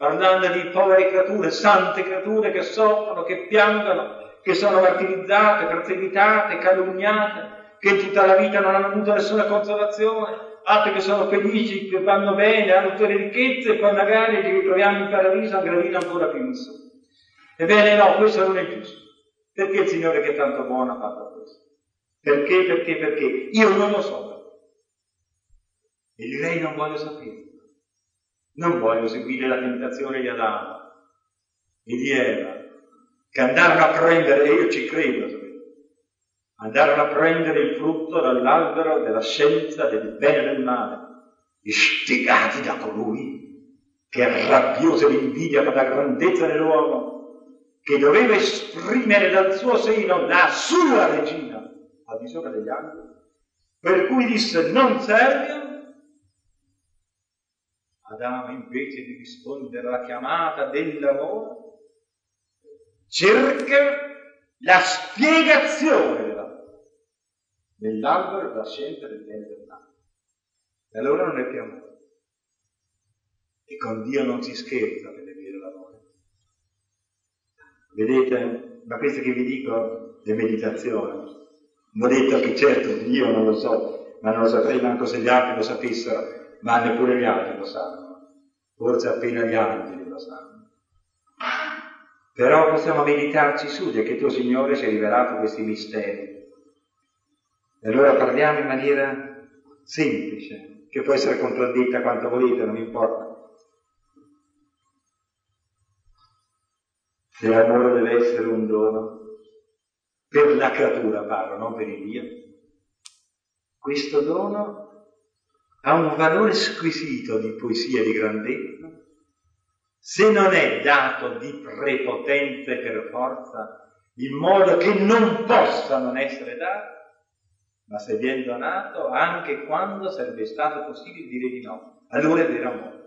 Speaker 3: parlando di povere creature, sante creature che soffrono, che piangono, che sono martirizzate, perseguitate, calunniate, che in tutta la vita non hanno avuto nessuna consolazione, altri che sono felici, che vanno bene, hanno tutte le ricchezze e poi magari ci ritroviamo in paradiso a gradire ancora più in su. Ebbene no, questo non è giusto. Perché il Signore che è tanto buono ha fatto questo? Perché, perché, perché? Io non lo so. E lei non voglio sapere. Non voglio seguire la tentazione di Adamo e di Eva, che andarono a prendere, e io ci credo, andarono a prendere il frutto dall'albero della scienza del bene e del male, istigati da colui che è rabbioso l'invidia per la grandezza dell'uomo, che doveva esprimere dal suo seno la sua regina al di sopra degli angeli, per cui disse non serve Adamo invece di rispondere alla chiamata dell'amore cerca la spiegazione nell'albero della scienza del bene del male. E allora non è più amore. E con Dio non si scherza per le vere l'amore. Vedete? Ma questo che vi dico è meditazione. Non ho detto che certo Dio non lo so, ma non lo saprei manco se gli altri lo sapessero, ma neppure gli altri lo sanno. Forse appena gli angeli lo sanno. Però possiamo meditarci su, già che tuo Signore ci ha rivelato questi misteri e allora parliamo in maniera semplice, che può essere contraddetta quanto volete, non importa. Se l'amore deve essere un dono, per la creatura parlo, non per il Dio, questo dono ha un valore squisito di poesia e di grandezza, se non è dato di prepotenza e per forza, in modo che non possa non essere dato, ma se viene donato anche quando sarebbe stato possibile dire di no. Allora è vero amore.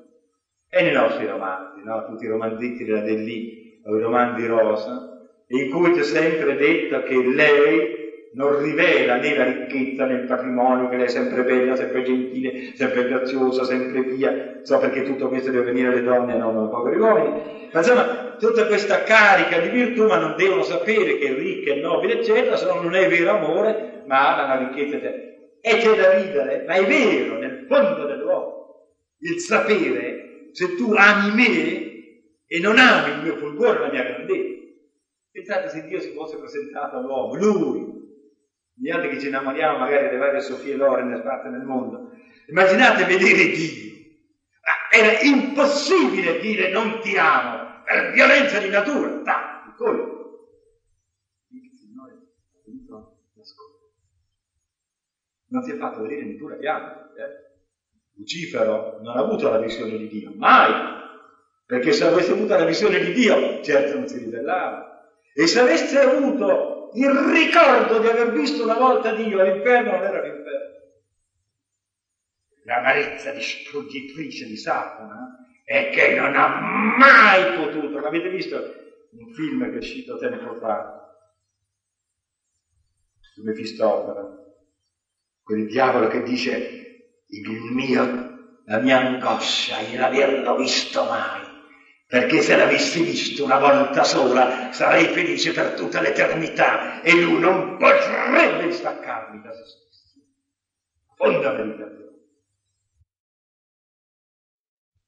Speaker 3: E nei nostri romanzi, no? tutti i romanzetti della Dellì, o i romanzi rosa, in cui c'è sempre detto che lei non rivela né la ricchezza né il patrimonio, che lei è sempre bella, sempre gentile, sempre graziosa, sempre pia, so perché tutto questo deve venire alle donne e non ai poveri uomini, ma insomma tutta questa carica di virtù, ma non devono sapere che è ricca e nobile, eccetera, se no non è vero amore, ma ha una ricchezza, eccetera. E c'è da ridere, ma è vero, nel fondo dell'uomo, il sapere, se tu ami me e non ami il mio fulgore, la mia grandezza, pensate se Dio si fosse presentato all'uomo, lui, altri che ci innamoriamo magari delle varie Sofie Loren sparse nel mondo. Immaginate vedere Dio. Ah, era impossibile dire non ti amo, per violenza di natura. Da, piccolo. Il Signore ha voluto nascondere. Non si è fatto vedere neppure altri. Eh? Lucifero non ha avuto la visione di Dio, mai. Perché se avesse avuto la visione di Dio, certo non si ribellava. E se avesse avuto il ricordo di aver visto una volta Dio all'inferno non era l'inferno. L'amarezza distruggitrice di Satana è che non ha mai potuto, l'avete visto un film che è uscito tempo fa su Mefistofele, quel diavolo che dice il mio, la mia angoscia è l'averlo visto mai perché se l'avessi visto una volta sola sarei felice per tutta l'eternità e lui non potrebbe staccarmi da se stesso. Fondamentale.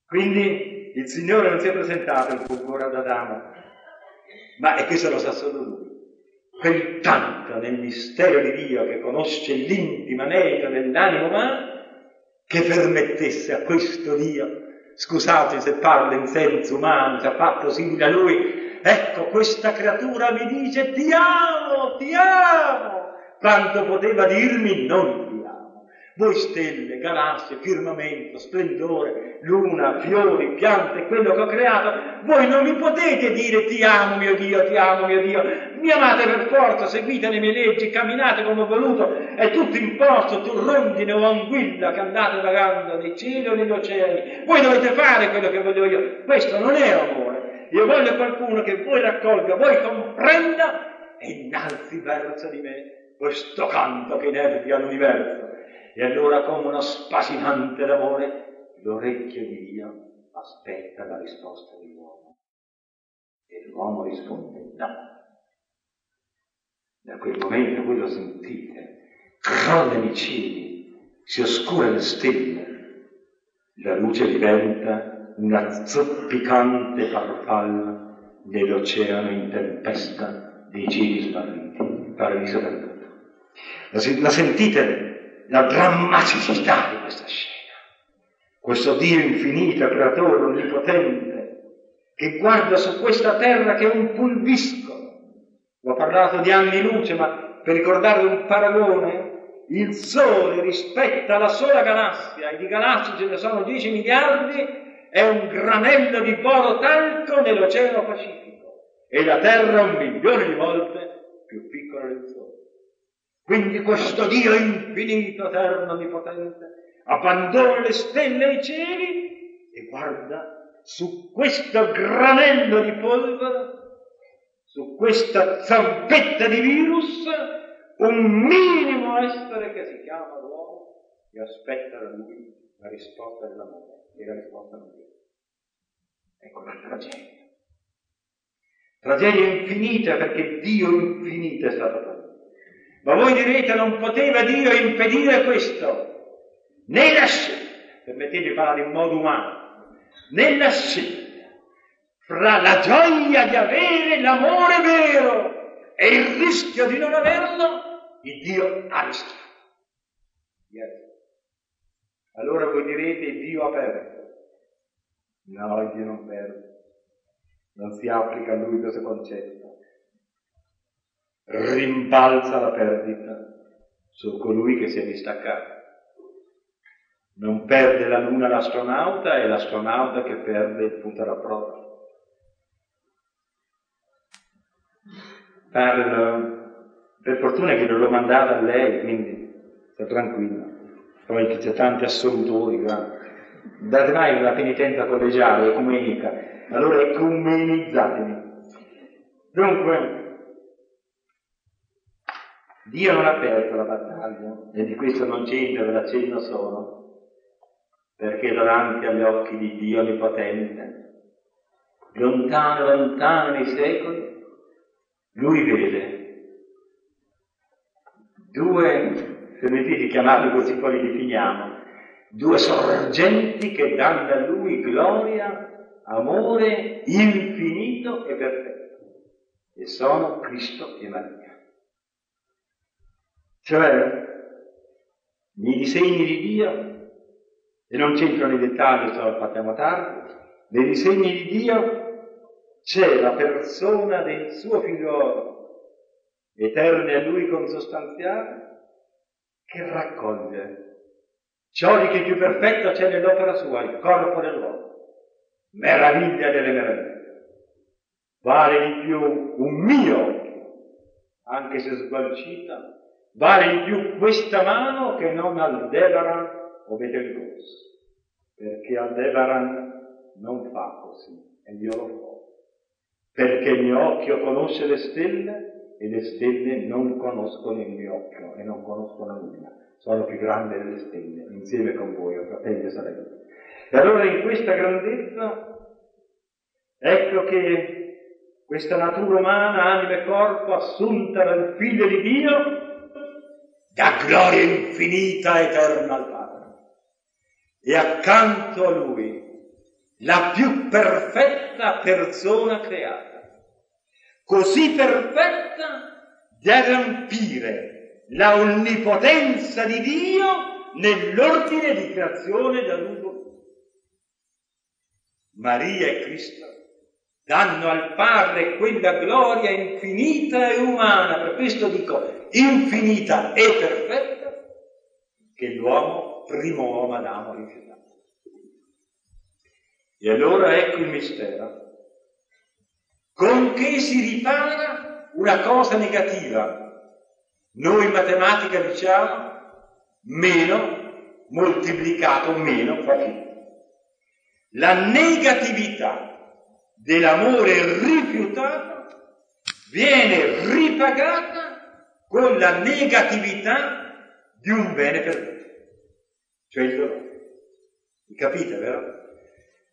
Speaker 3: Quindi il Signore non si è presentato in fulgore ad Adamo, ma e questo lo sa solo lui. Quel tanto nel mistero di Dio che conosce l'intima neita dell'animo umano, che permettesse a questo Dio scusate se parlo in senso umano, fatto simile a lui, ecco questa creatura mi dice ti amo, ti amo, quanto poteva dirmi non Voi stelle, galassie, firmamento, splendore, luna, fiori, piante, quello che ho creato, voi non mi potete dire ti amo mio Dio, ti amo mio Dio, mi amate per forza, seguite le mie leggi, camminate come ho voluto, è tutto imposto, tu rondine o anguilla che andate vagando nei cieli o negli oceani. Voi dovete fare quello che voglio io. Questo non è amore. io voglio qualcuno che voi raccolga, voi comprenda e innalzi verso di me questo canto che inerbia l'universo. E allora come uno spasimante d'amore, l'orecchio di Dio aspetta la risposta dell'uomo. E l'uomo risponde no. Da quel momento voi lo sentite, crollano i cieli, si oscura le stelle, la luce diventa una zoppicante farfalla nell'oceano in tempesta dei cieli smarriti, paradiso perduto. La, la sentite la drammaticità di questa scena? Questo Dio infinito, creatore, onnipotente, che guarda su questa terra che è un pulvisco. Ho parlato di anni luce, ma per ricordare un paragone, il Sole rispetto alla sola galassia, e di galassie ce ne sono 10 miliardi, è un granello di poro talco nell'Oceano Pacifico e la Terra un milione di volte più piccola del Sole. Quindi questo Dio infinito, eterno, onnipotente, abbandona le stelle ai cieli e guarda su questo granello di polvere, su questa zampetta di virus, un minimo essere che si chiama l'uomo e aspetta da lui la risposta dell'amore e la risposta non viene. Ecco la tragedia. Tragedia infinita perché Dio infinito è stato fatto. Ma voi direte non poteva Dio impedire questo, né la scelta, permettete di parlare in modo umano, né la scelta fra la gioia di avere l'amore vero e il rischio di non averlo, il Dio ha rischiato. Allora voi direte Dio ha perso. No, Dio non perde. Non si applica a lui questo concetto rimbalza la perdita su colui che si è distaccato. Non perde la luna l'astronauta, è l'astronauta che perde il punto alla prova. per fortuna che non l'ho mandata a lei, quindi sta tranquilla. Poi che c'è tanti assolutori, date mai una penitenza collegiale, ecumenica, allora ecumenizzatevi. Dunque, Dio non ha perso la battaglia e di questo non c'entra, ve l'accenno solo, perché davanti agli occhi di Dio Onnipotente, lontano, lontano nei secoli, lui vede due, permettete di chiamarli così poi li definiamo, due sorgenti che danno a lui gloria, amore infinito e perfetto, e sono Cristo e Maria. Cioè, nei disegni di Dio, e non c'entro nei dettagli, se lo facciamo tardi, nei disegni di Dio c'è la persona del suo figliolo, eterno a lui consostanziale, che raccoglie ciò di che più perfetto c'è nell'opera sua, il corpo dell'uomo. Meraviglia delle meraviglie. Vale di più un mio anche se sgualcita, Vale di più questa mano che non Aldebaran o Betelgeuse, perché Aldebaran non fa così e io lo faccio. Perché il mio occhio conosce le stelle e le stelle non conoscono il mio occhio e non conoscono nulla. Sono più grandi delle stelle, insieme con voi, fratelli e sorelle. E allora in questa grandezza, ecco che questa natura umana, anima e corpo, assunta dal Figlio di Dio, da gloria infinita eterna al Padre. E accanto a Lui la più perfetta persona creata, così perfetta da rampire la onnipotenza di Dio nell'ordine di creazione da lungo. Maria e Cristo danno al Padre quella gloria infinita e umana, per questo dico infinita e perfetta, che l'uomo, primo uomo Adamo, rifiutato. E allora ecco il mistero. Con che si ripara una cosa negativa? Noi in matematica diciamo meno moltiplicato meno fa più. La negatività dell'amore rifiutato viene ripagata con la negatività di un bene perduto, cioè il dolore. Capite, vero?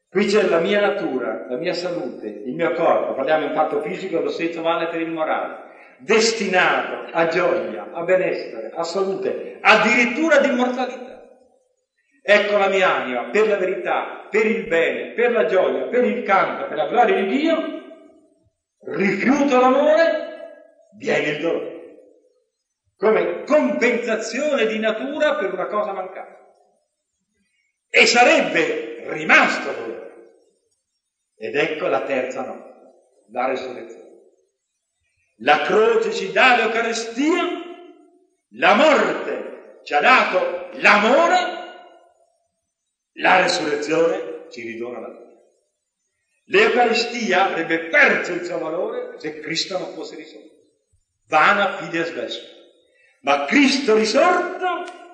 Speaker 3: Qui c'è la mia natura, la mia salute, il mio corpo, parliamo in fatto fisico, lo stesso vale per il morale, destinato a gioia, a benessere, a salute, addirittura di immortalità. Ecco la mia anima, per la verità, per il bene, per la gioia, per il canto, per la gloria di Dio, rifiuto l'amore, viene il dolore. Come compensazione di natura per una cosa mancata. E sarebbe rimasto dolore. Ed ecco la terza notte, la resurrezione. La croce ci dà l'Eucarestia, la morte ci ha dato l'amore, la resurrezione ci ridona la vita. L'Eucaristia avrebbe perso il suo valore se Cristo non fosse risorto. Vana fides vespa. Ma Cristo risorto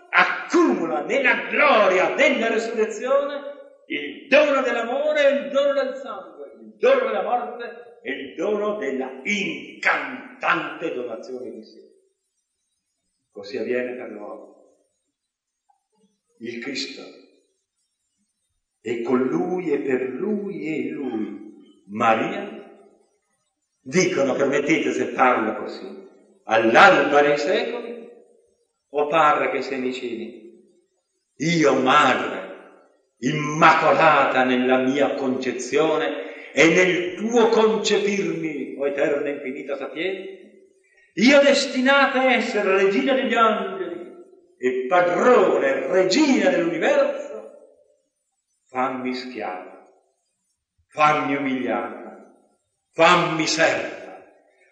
Speaker 3: accumula nella gloria della resurrezione il dono dell'amore il dono del sangue, il dono della morte e il dono della incantante donazione di sé. Così avviene per l'uomo. Il Cristo. E con lui e per lui e lui. Maria. Dicono, permettete se parlo così, all'alba dei secoli, o parla che sei vicini? Io, madre, immacolata nella mia concezione e nel tuo concepirmi, o eterna e infinita sapienza, io destinata a essere regina degli angeli e padrone e regina dell'universo, fammi schiava, fammi umiliata, fammi serva,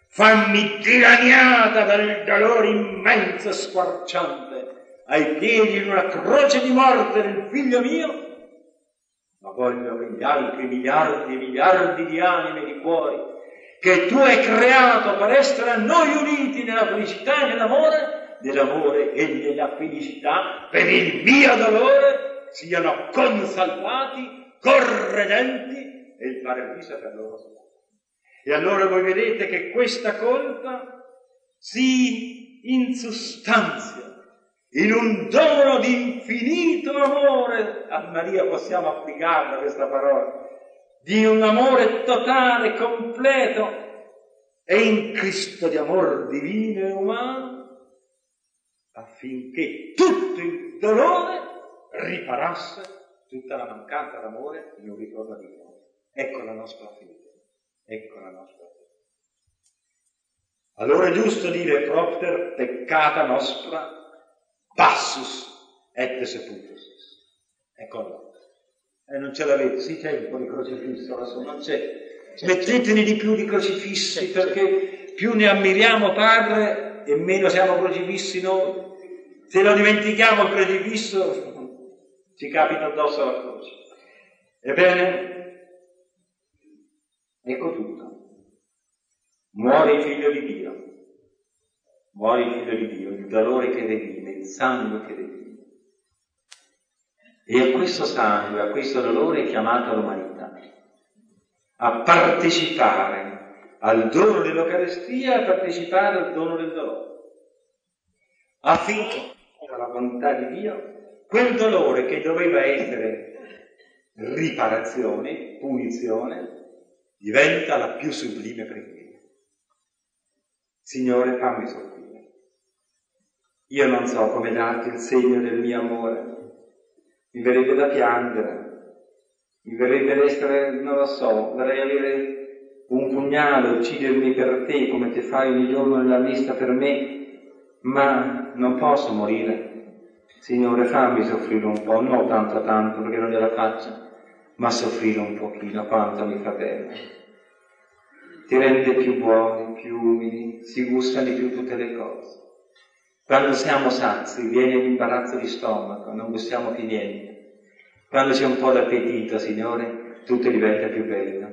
Speaker 3: fammi dilaniata dal dolore immenso e squarciante ai piedi di una croce di morte del figlio mio, ma voglio che gli altri miliardi e miliardi di anime e di cuori che tu hai creato per essere a noi uniti nella felicità e nell'amore, nell'amore e nella felicità, per il mio dolore, siano consalvati, corredenti e il paradiso per loro. E allora voi vedete che questa colpa si insustanzia in un dono di infinito amore, a Maria possiamo applicarla questa parola, di un amore totale, completo, e in Cristo di amor divino e umano, affinché tutto il dolore riparasse tutta la mancanza d'amore in un ritorno di noi. Ecco la nostra fede, ecco la nostra fede. Allora è giusto dire propter peccata nostra passus et sepultus. Eccolo. E non ce l'avete, sì c'è un po' di crocifisso, non c'è. Mettetene di più di crocifissi perché più ne ammiriamo Padre e meno siamo crocifissi noi. Se lo dimentichiamo il crocifisso ci capita addosso la croce. Ebbene, ecco tutto. Muore il figlio di Dio. Muore il figlio di Dio, il dolore che redime il sangue che redime. E a questo sangue, a questo dolore è chiamata l'umanità, a partecipare al dono dell'Eucarestia a partecipare al dono del dolore, affinché, la volontà di Dio, quel dolore che doveva essere riparazione, punizione, diventa la più sublime preghiera. Signore, fammi soffrire. Io non so come darti il segno del mio amore. Mi verrebbe da piangere, mi verrebbe da essere, non lo so, vorrei avere un pugnale, uccidermi per te come ti fai ogni giorno nella messa per me, ma non posso morire. Signore, fammi soffrire un po', non tanto tanto perché non gliela faccio, ma soffrire un pochino quanto mi fa bene. Ti rende più buoni, più umili, si gustano di più tutte le cose. Quando siamo sazi viene l'imbarazzo di stomaco, non gustiamo più niente. Quando c'è un po' d'appetito, Signore, tutto diventa più bello.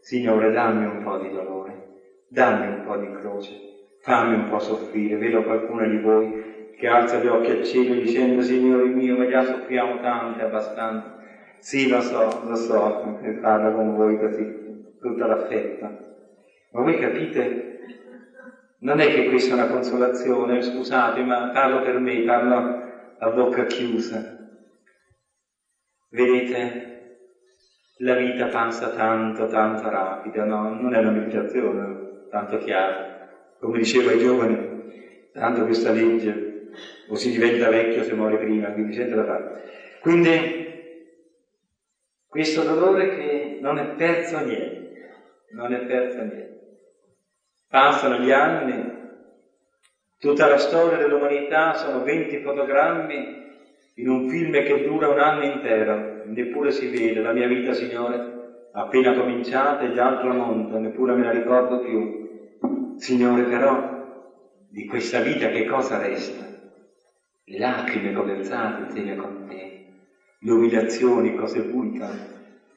Speaker 3: Signore, dammi un po' di dolore, dammi un po' di croce, fammi un po' soffrire. Vedo qualcuno di voi che alza gli occhi al cielo dicendo, Signore mio, ma già soffriamo tanto, abbastanza. Sì, lo so, lo so, parlo con voi così. tutta l'affetto. Ma voi capite, non è che questa è una consolazione, scusate, ma parlo per me, parlo a bocca chiusa. Vedete, la vita passa tanto, tanto rapida, no? Non è una meditazione tanto chiara. Come diceva ai giovani, tanto questa legge, o si diventa vecchio se muore prima, quindi c'è da fare. Quindi, questo dolore che non è perso niente, non è perso niente. Passano gli anni, tutta la storia dell'umanità sono 20 fotogrammi in un film che dura un anno intero, neppure si vede la mia vita, Signore, appena cominciata e già al tramonto, neppure me la ricordo più. Signore, però, di questa vita che cosa resta? Le lacrime conversate insieme con te, buite,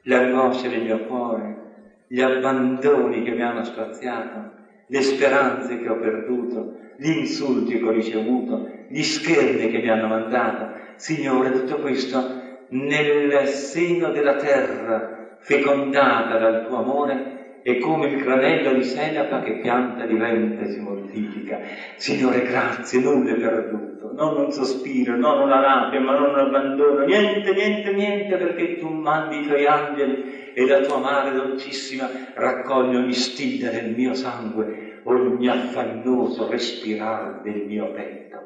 Speaker 3: le angosce del mio cuore, gli abbandoni che mi hanno spaziato, le speranze che ho perduto, gli insulti che ho ricevuto, gli scherni che mi hanno mandato. Signore, tutto questo nel seno della terra, fecondata dal tuo amore, è come il granello di senape che pianta diventa e si mortifica. Signore, grazie, nulla è perduto, non un sospiro, non una lacrima, non un abbandono, niente, niente, niente, perché tu mandi i tuoi angeli e la tua mare dolcissima raccoglie ogni stilla del mio sangue, ogni affannoso respirare del mio petto.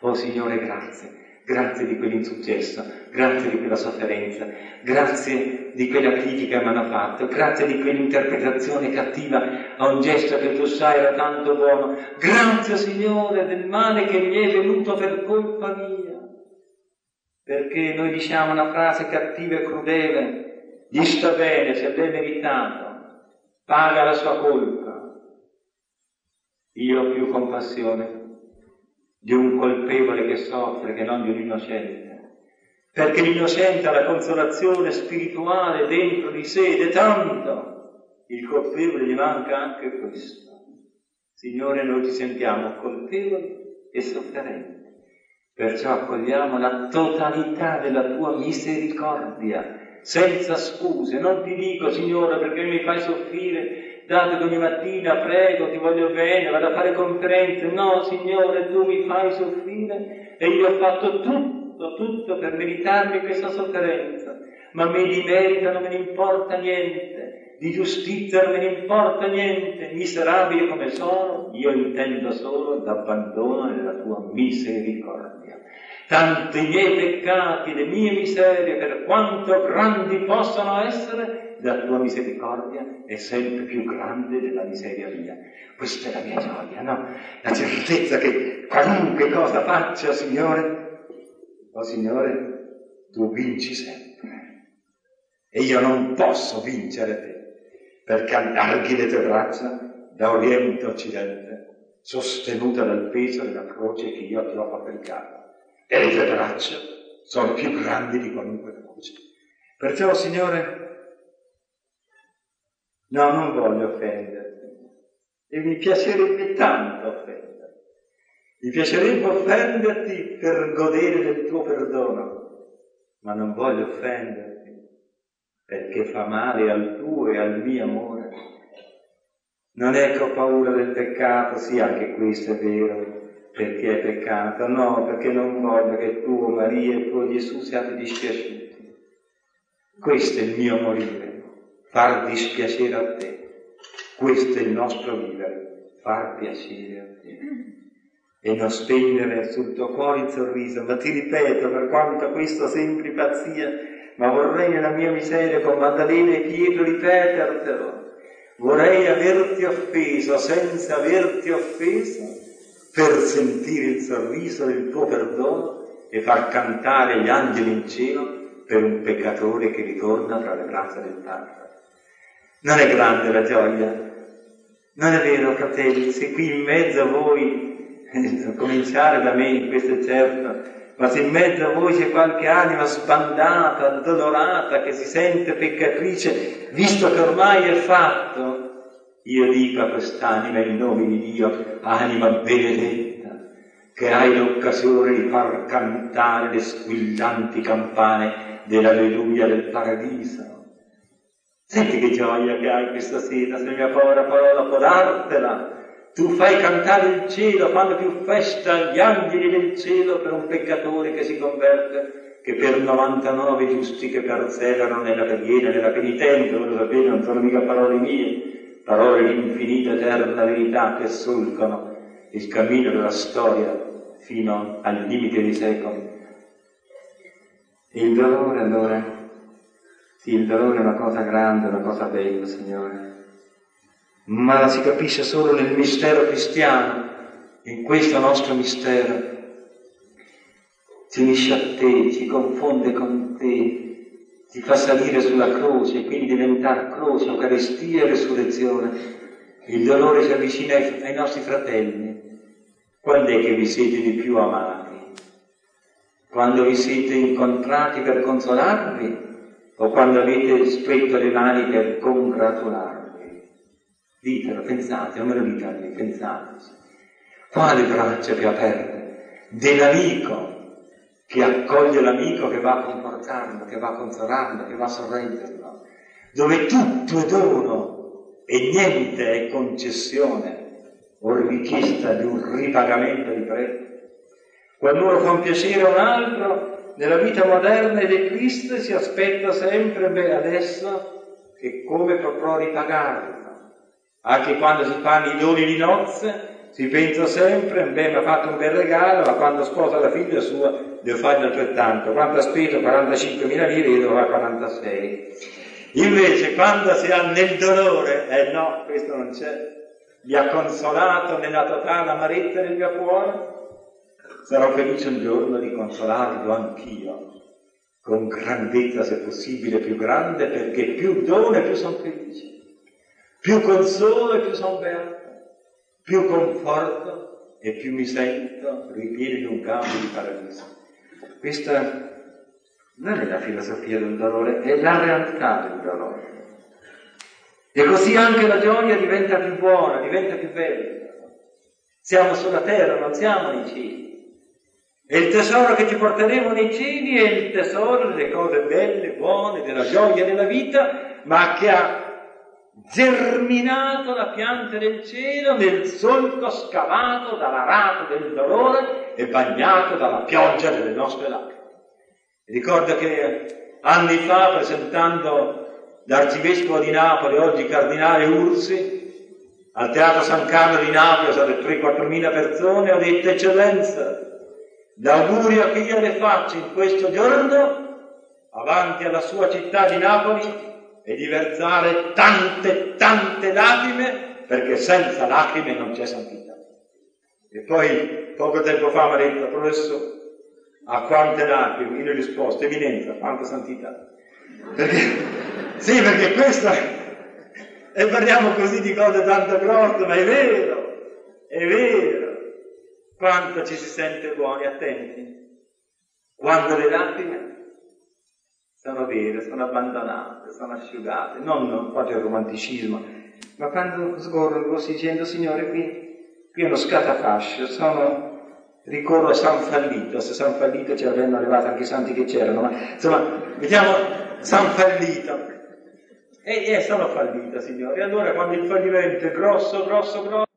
Speaker 3: Oh Signore, grazie grazie di quell'insuccesso, grazie di quella sofferenza, grazie di quella critica che mi hanno fatto, grazie di quell'interpretazione cattiva a un gesto che tu sai era tanto buono, grazie Signore del male che mi è venuto per colpa mia, perché noi diciamo una frase cattiva e crudele, gli sta bene, se l'è meritato, paga la sua colpa. Io ho più compassione di un colpevole che soffre che non di un innocente. Perché l'innocente ha la consolazione spirituale dentro di sé ed è tanto. Il colpevole gli manca anche questo. Signore, noi ci sentiamo colpevoli e sofferenti. Perciò accogliamo la totalità della tua misericordia, senza scuse. Non ti dico, Signore, perché mi fai soffrire dato ogni mattina prego, ti voglio bene, vado a fare conferenze, no Signore, tu mi fai soffrire. E io ho fatto tutto, tutto per meritarmi questa sofferenza, ma me di merito non me ne importa niente, di giustizia non me ne importa niente, miserabile come sono, io intendo solo l'abbandono della tua misericordia. Tanti miei peccati, le mie miserie, per quanto grandi possano essere, la tua misericordia è sempre più grande della miseria mia. Questa è la mia gioia, no? La certezza che qualunque cosa faccia, Signore, oh Signore, tu vinci sempre. E io non posso vincere te, perché allarghi le tue braccia da oriente a occidente, sostenuta dal peso della croce che io ti ho fabbricato. E le tue braccia sono più grandi di qualunque croce. Perciò, Signore, No, non voglio offenderti. E mi piacerebbe tanto offenderti. Mi piacerebbe offenderti per godere del tuo perdono, ma non voglio offenderti perché fa male al tuo e al mio amore. Non è che ho paura del peccato, sì, anche questo è vero, perché è peccato, no, perché non voglio che tuo Maria e tuo Gesù siate dispiaciuti. Questo è il mio morire far dispiacere a te. Questo è il nostro vivere, far piacere a te. E non spegnere sul tuo cuore il sorriso, ma ti ripeto, per quanto questo sembri pazzia, ma vorrei nella mia miseria con Maddalena e Pietro ripetertelo. Vorrei averti offeso senza averti offeso per sentire il sorriso del tuo perdono e far cantare gli angeli in cielo per un peccatore che ritorna tra le braccia del Padre. Non è grande la gioia? Non è vero, fratelli, se qui in mezzo a voi, a cominciare da me, questo è certo, ma se in mezzo a voi c'è qualche anima sbandata, addolorata, che si sente peccatrice, visto che ormai è fatto, io dico a quest'anima in nome di Dio, anima benedetta, che hai l'occasione di far cantare le squillanti campane dell'alleluia del paradiso Senti che gioia che hai questa sera, se mia povera parola può dartela. Tu fai cantare il cielo, fanno più festa gli angeli del cielo per un peccatore che si converte che per 99 giusti che perseverano nella preghiera, nella penitenza, voi lo non sono mica parole mie, parole di infinita eterna verità che solcano il cammino della storia fino al limite dei secoli. Il dolore allora, sì, il dolore è una cosa grande, una cosa bella, Signore, ma la si capisce solo nel mistero cristiano, in questo nostro mistero. Si unisce a te, si confonde con te, ti fa salire sulla croce, quindi diventare croce, Eucaristia e resurrezione. Il dolore si avvicina ai, nostri fratelli. Quando è che vi siete di più amati? quando vi siete incontrati per consolarvi o quando avete stretto le mani per congratularvi. Ditelo, pensate, non me lo dite a me, pensateci. Quale braccia più aperte dell'amico che accoglie l'amico che va a confortarlo, che va a consolarlo, che va sorrenderlo, dove tutto è dono e niente è concessione o richiesta di un ripagamento di prezzo. Quando uno fa un piacere a un altro, nella vita moderna ed Cristo si aspetta sempre, beh, adesso che come potrò ripagarlo. Anche quando si fanno i doni di nozze, si pensa sempre, beh, mi ha fatto un bel regalo, ma quando sposa la figlia sua devo fargli altrettanto. Quando ha speso? 45.000 lire, io devo fare 46. Invece, quando si ha nel dolore, eh no, questo non c'è, mi ha consolato nella totale amarezza del mio cuore, sarò felice un giorno di consolarlo anch'io, con grandezza se possibile più grande, perché più dono e più sono felice, più consolo e più sono beato, più conforto e più mi sento ripieno di un campo di paradiso. Questa non è la filosofia del dolore, è la realtà del dolore. E così anche la gioia diventa più buona, diventa più bella. Siamo sulla terra, non siamo nei cieli. E il tesoro che ci porteremo nei cieli è il tesoro delle cose belle, buone, della gioia della vita, ma che ha germinato la pianta del cielo nel solco scavato dall'arato del dolore e bagnato dalla pioggia delle nostre lacrime. Ricordo che anni fa, presentando l'arcivescovo di Napoli, oggi cardinale Ursi, al Teatro San Carlo di Napoli, sono 3-4 mila persone, ho detto eccellenza, L'augurio che io le faccio in questo giorno, avanti alla sua città di Napoli, è di versare tante, tante lacrime, perché senza lacrime non c'è santità. E poi, poco tempo fa mi ha detto, professore, a quante lacrime? Io ho risposto, eminenza, a quanta santità. Perché, sì, perché questo, e parliamo così di cose tanto grosse, ma è vero, è vero. Quanto ci si sente buoni, attenti. Quando le lacrime sono vere, sono abbandonate, sono asciugate, non, non quanto il romanticismo, ma quando scorrono così dicendo, Signore, qui, qui è uno scatafascio, sono, ricorro a San Fallito, se San Fallito ci avrebbero arrivato anche i santi che c'erano, ma insomma, vediamo San Fallito. E, e sono fallita, Signore. Allora quando il fallimento è grosso, grosso, grosso,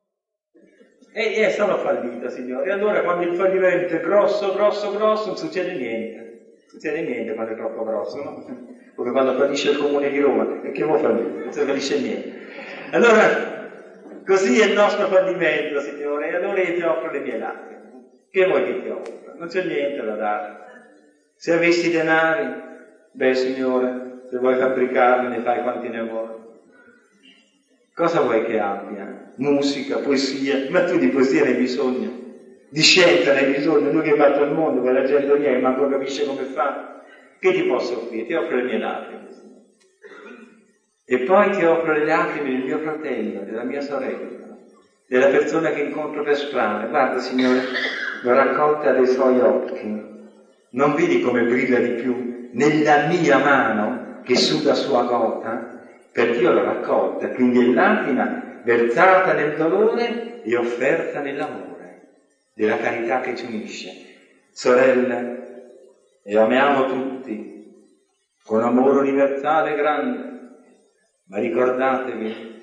Speaker 3: e, e sono fallita, Signore. Allora quando il fallimento è grosso, grosso, grosso, non succede niente. Non succede niente quando è troppo grosso, no? Come quando fallisce il comune di Roma, e che vuoi fallire? Non fallisce niente. Allora, così è il nostro fallimento, Signore, e allora io ti offro le mie lacrime. Che vuoi che ti offra? Non c'è niente da dare. Se avessi denari, beh, Signore, se vuoi fabbricarli, ne fai quanti ne vuoi. Cosa vuoi che abbia? Musica, poesia, ma tu di poesia ne hai bisogno, di scienza ne hai bisogno, lui che va al mondo, quella gente lì, ma non capisce come fa. Che ti posso offrire? Ti offro le mie lacrime. E poi ti offro le lacrime del mio fratello, della mia sorella, della persona che incontro per strada. Guarda, Signore, l'ho raccolta dai suoi occhi. Non vedi come brilla di più nella mia mano che suda sua gota? perché io l'ho raccolta, quindi è lacrima versata nel dolore e offerta nell'amore, della carità che ci unisce. Sorelle, e amiamo tutti con amore universale grande, Ma ricordatevi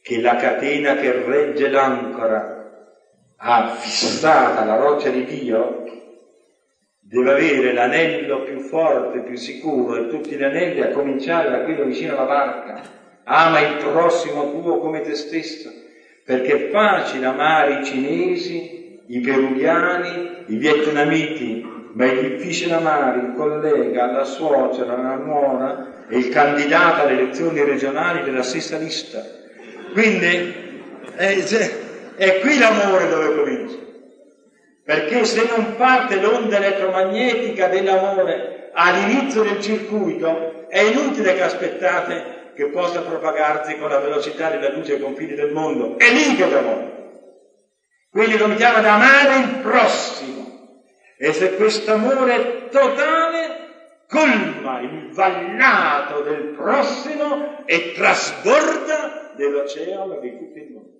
Speaker 3: che la catena che regge l'ancora ha fissata la roccia di Dio deve avere l'anello più forte, più sicuro di tutti gli anelli, a cominciare da quello vicino alla barca. Ama il prossimo tuo come te stesso, perché è facile amare i cinesi, i peruviani, i vietnamiti, ma è difficile amare il collega, la suocera, la nuora e il candidato alle elezioni regionali della stessa lista. Quindi è, è qui l'amore dove comincia. Perché se non parte l'onda elettromagnetica dell'amore all'inizio del circuito, è inutile che aspettate che possa propagarsi con la velocità della luce ai confini del mondo. È lì che l'amore. Quindi cominciamo ad amare il prossimo. E se questo amore totale colma il vallato del prossimo e trasborda dell'oceano di tutto il mondo.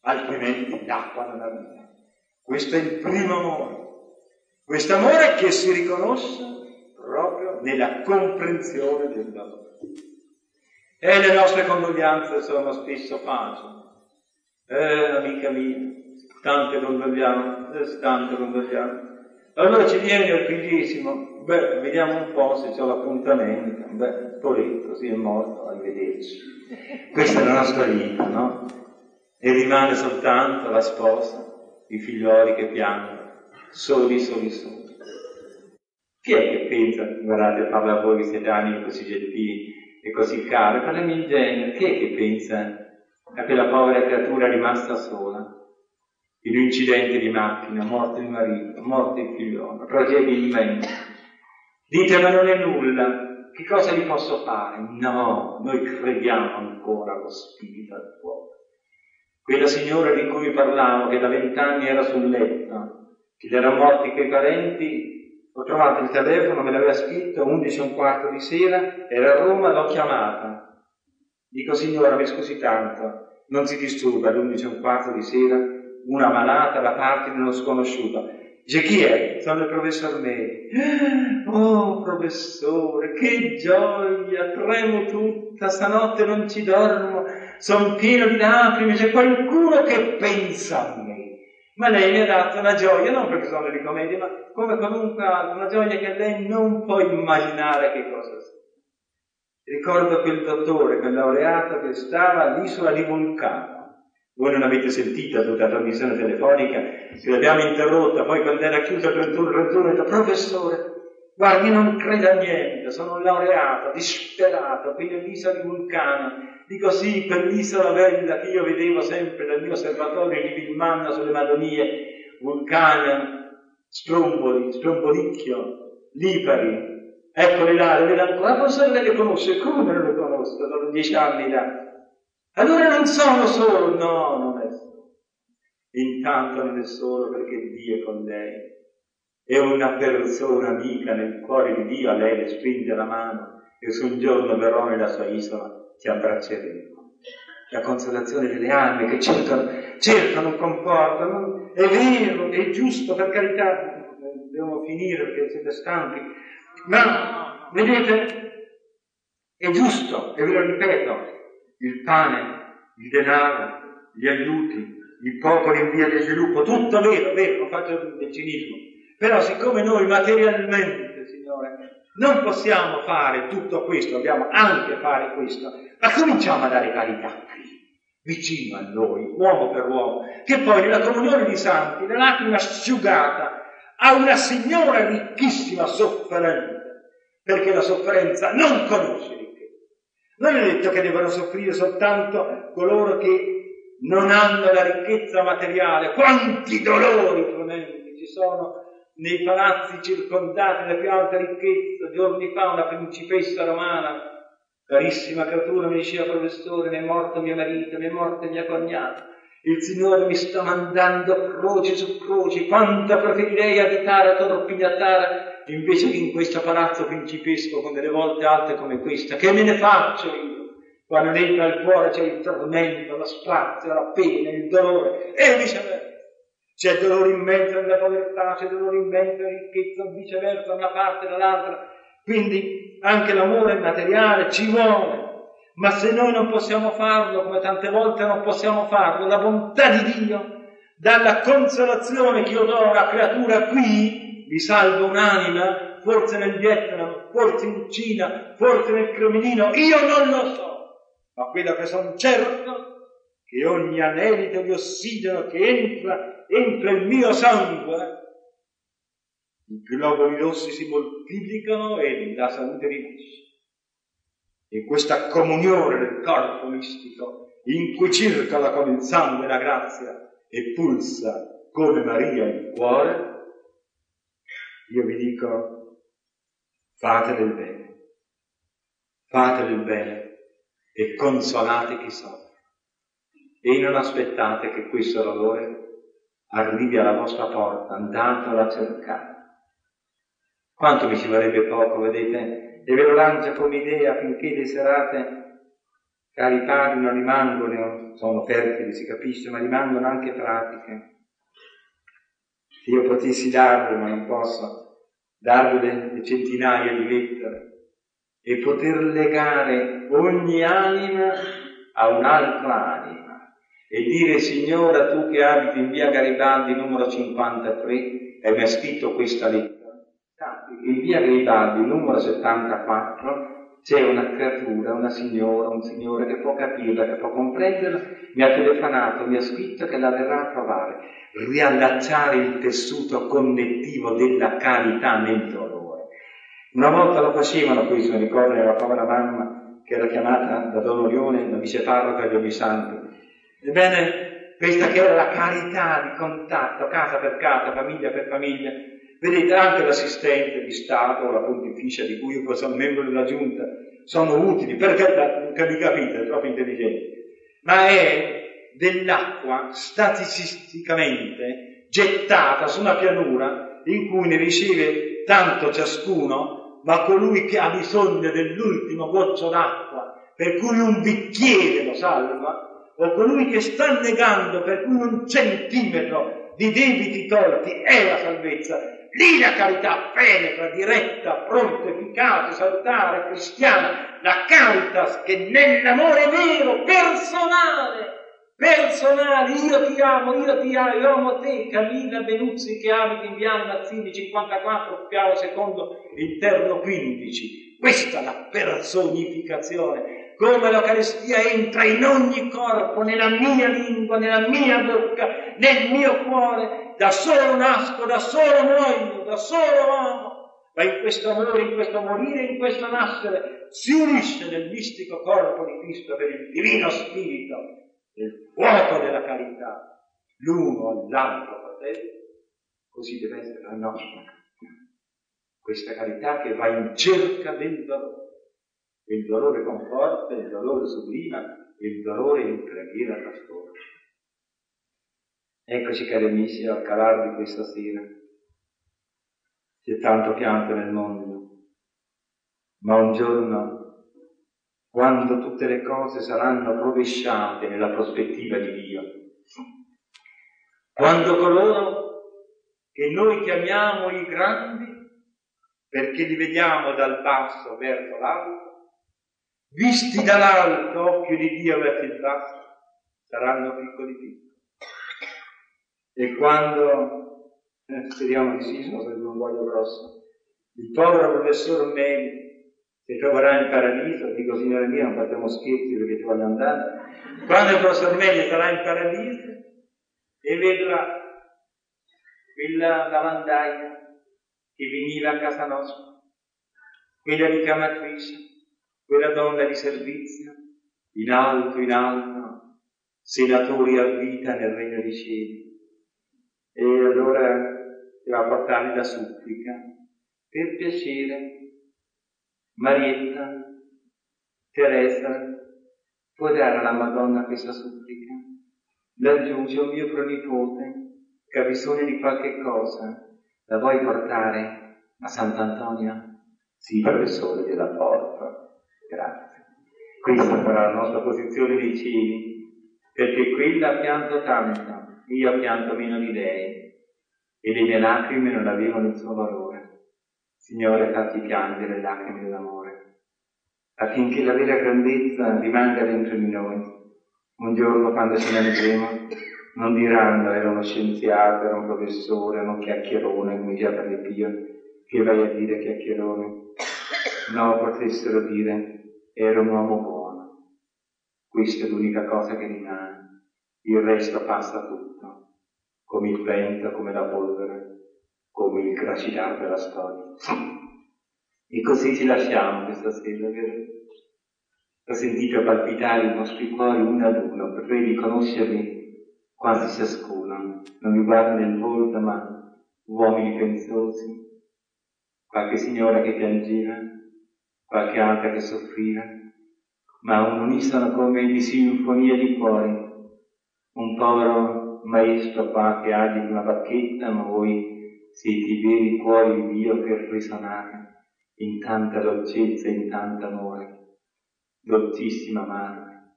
Speaker 3: Altrimenti l'acqua non vita. Questo è il primo amore. Questo amore che si riconosce proprio nella comprensione del valore. E le nostre condoglianze sono spesso facili. Eh, amica mia, tante condoglianze, tante condoglianze. Allora ci viene il figlissimo, beh, vediamo un po' se c'è l'appuntamento, beh, poretto, si è morto, arrivederci. Questa è la nostra vita, no? E rimane soltanto la sposa, i figlioli che piangono, soli, soli, soli. Chi è che pensa, guardate, parla a voi che siete animi così gentili e così cari, parlami in genere, chi è che pensa a quella povera creatura rimasta sola? In un incidente di macchina, morte il marito, morte il figliolo, tragedia immensa. Dite ma non è nulla, che cosa gli posso fare? No, noi crediamo ancora allo spirito al cuore. Quella signora di cui parlavo, che da vent'anni era sul letto, che gli erano morti quei parenti, ho trovato il telefono, me l'aveva scritto, 11 e un quarto di sera, era a Roma, l'ho chiamata. Dico, signora, mi scusi tanto, non si disturba alle 11 e un quarto di sera, una malata da parte di uno sconosciuto. Dice, chi è? Sono il professor Meri. Oh, professore, che gioia, tremo tutta, stanotte non ci dormo, sono pieno di lacrime, c'è qualcuno che pensa a me. Ma lei mi ha dato una gioia, non perché sono di commedia, ma come altra, una gioia che lei non può immaginare che cosa sia. Ricordo quel dottore, quel laureato che stava all'isola di Vulcano. Voi non avete sentito tutta la trasmissione telefonica, che l'abbiamo interrotta, poi quando era chiusa il 31 31 ho detto, professore, guardi, non credo a niente, sono un laureato, disperato, qui nell'isola di Vulcano, Dico sì, per l'isola bella che io vedevo sempre dal mio osservatorio di Vilmanna sulle Madonie, Vulcania, Stromboli, Strombolicchio, Lipari. Eccole là, le ancora. La professore le conosce, come non le conosco? Sono dieci anni là. Allora non sono solo, no, non è solo. Intanto non è solo perché Dio è con lei. È una persona amica nel cuore di Dio, a lei le spinge la mano e se un giorno verrò nella sua isola ti abbracceremo. La consolazione delle anime che cercano, cercano un conforto, no? è vero, è giusto, per carità, dobbiamo finire perché siete stanchi, ma vedete, è giusto, e ve lo ripeto, il pane, il denaro, gli aiuti, i popoli in via di sviluppo, tutto vero, vero, non faccio del cinismo, però siccome noi materialmente, Signore, non possiamo fare tutto questo, dobbiamo anche fare questo, ma cominciamo a dare carità qui, vicino a noi, uomo per uomo, che poi nella comunione di santi, la lacrima asciugata, ha una signora ricchissima sofferenza, perché la sofferenza non conosce. Non è detto che devono soffrire soltanto coloro che non hanno la ricchezza materiale, quanti dolori tremendi ci sono nei palazzi circondati da più alta ricchezza. Giorni fa una principessa romana, carissima creatura, mi diceva professore, mi è morto mio marito, mi è morta mia cognata. Il Signore mi sta mandando croce su croce, quanto preferirei abitare a Torpignatara invece che in questo palazzo principesco con delle volte alte come questa. Che me ne faccio io? Quando dentro al cuore c'è il tormento, lo spazio, la pena, il dolore e viceversa. C'è dolore immenso nella povertà, c'è dolore immenso nella ricchezza, viceversa, da una parte e dall'altra. Quindi anche l'amore materiale ci vuole, Ma se noi non possiamo farlo, come tante volte non possiamo farlo, la bontà di Dio, dalla consolazione che io do a una creatura qui, vi salvo un'anima, forse nel Vietnam, forse in Cina, forse nel Cremlino, io non lo so, ma quello che sono certo che ogni anelito di ossigeno che entra, entra il mio sangue, i globuli rossi si moltiplicano e la salute rinasce. E questa comunione del corpo mistico in cui circola con il sangue la grazia e pulsa come Maria il cuore, io vi dico fate del bene, fate del bene e consolate chi soffre e non aspettate che questo dolore arrivi alla vostra porta, andatelo a cercare. Quanto mi ci vorrebbe poco, vedete? E ve lo lancio come idea finché le serate cari padri non rimangono, sono fertili, si capisce, ma rimangono anche pratiche. Se io potessi darvi, ma non posso, darvi le centinaia di lettere e poter legare ogni anima a un'altra anima e dire Signora tu che abiti in via Garibaldi numero 53 e mi ha scritto questa lettera, in via Garibaldi numero 74 c'è una creatura, una signora, un signore che può capirla, che può comprenderla, mi ha telefonato, mi ha scritto che la verrà a trovare, riallacciare il tessuto connettivo della carità nel dolore. Una volta lo facevano questo, mi ricordo, la povera mamma che era chiamata da Don Orione, la viceparroca di Obisanti. Ebbene, questa che era la carità di contatto, casa per casa, famiglia per famiglia, Vedete, anche l'assistente di Stato, la pontificia di cui io sono membro della giunta, sono utili, perché non capite, è troppo intelligente, ma è dell'acqua statisticamente gettata su una pianura in cui ne riceve tanto ciascuno, ma colui che ha bisogno dell'ultimo goccio d'acqua, per cui un bicchiere lo salva, o colui che sta negando per cui un centimetro di debiti tolti è la salvezza, Lì la carità penetra, diretta, pronta, efficace, salutare, cristiana, la caritas che nell'amore vero, personale, personale, io ti amo, io ti amo, io amo te, Camilla Benuzzi che abiti in Viale Mazzini 54, piano secondo interno 15. Questa è la personificazione. Come l'Eucaristia entra in ogni corpo, nella mia lingua, nella mia bocca, nel mio cuore, da solo nasco, da solo muoio, da solo amo, ma in questo amore, in questo morire, in questo nascere, si unisce nel mistico corpo di Cristo per il divino spirito, nel fuoco della carità, l'uno all'altro fratello, così deve essere la nostra questa carità che va in cerca del dolore il dolore conforta, il dolore sublima, il dolore in preghiera trasforma. Eccoci cari amici al calar di questa sera. C'è tanto pianto nel mondo, ma un giorno, quando tutte le cose saranno rovesciate nella prospettiva di Dio, quando coloro che noi chiamiamo i grandi, perché li vediamo dal basso verso l'alto, visti dall'alto, occhio di Dio verso il basso, saranno piccoli piccoli. E quando, eh, speriamo di sì, un voglio grosso, il povero professor Meli si troverà in paradiso, dico signore mio, non facciamo scherzi perché ci voglio andare, quando il professor Meli sarà in paradiso e vedrà quella lavandaia che veniva a casa nostra, quella ricamatrice, quella donna di servizio, in alto, in alto, senatori a vita nel regno dei cieli. E allora ti va a portarli la supplica, per piacere, Marietta, Teresa, puoi dare alla Madonna questa supplica? C'è un mio pronipote che ha bisogno di qualche cosa, la vuoi portare a Sant'Antonia? Sì, professore, gliela porto. Grazie. Questa sarà la nostra posizione nei cieli, perché quella pianto tanto, io pianto meno di lei, e le mie lacrime non avevano il suo valore. Signore, fatti piangere lacrime dell'amore. affinché la vera grandezza rimanga dentro di noi. Un giorno, quando se ne andremo, non diranno era uno scienziato, era un professore, era un chiacchierone, come diceva per Pio, che vai a dire chiacchierone. No, potessero dire, era un uomo buono. Questa è l'unica cosa che rimane. Il resto passa tutto, come il vento, come la polvere, come il gracilare della storia. E così ci lasciamo questa sera, vero? Ho sentito palpitare i vostri cuori uno ad uno, voi riconoscervi quasi ciascuno. Non vi guardo nel volto, ma uomini pensosi, qualche signora che piangeva, qualche altra che soffriva, ma un unisono come di sinfonia di cuori. Un povero maestro qua che di una bacchetta, ma voi siete i veri cuori di Dio per risuonare in tanta dolcezza, in tanto amore, dolcissima madre,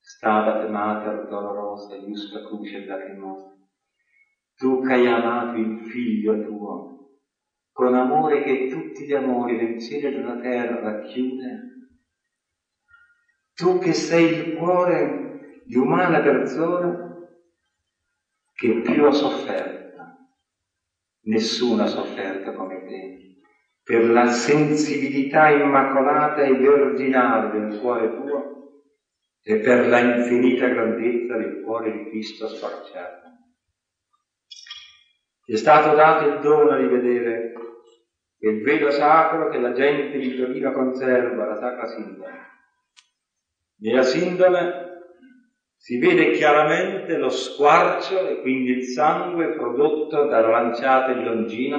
Speaker 3: stabat mater dolorosa, giusta cruce lacrimosa, tu che hai amato il figlio tuo, con amore che tutti gli amori del cielo e della terra racchiude, tu che sei il cuore di umana persona che più ha sofferto, nessuna ha sofferto come te per la sensibilità immacolata e virginale del cuore tuo e per la infinita grandezza del cuore di Cristo sfarciato. Ti è stato dato il dono di vedere il velo sacro che la gente di Torino conserva, la sacra sindone. Nella sindone si vede chiaramente lo squarcio e quindi il sangue prodotto dalla lanciata di Longino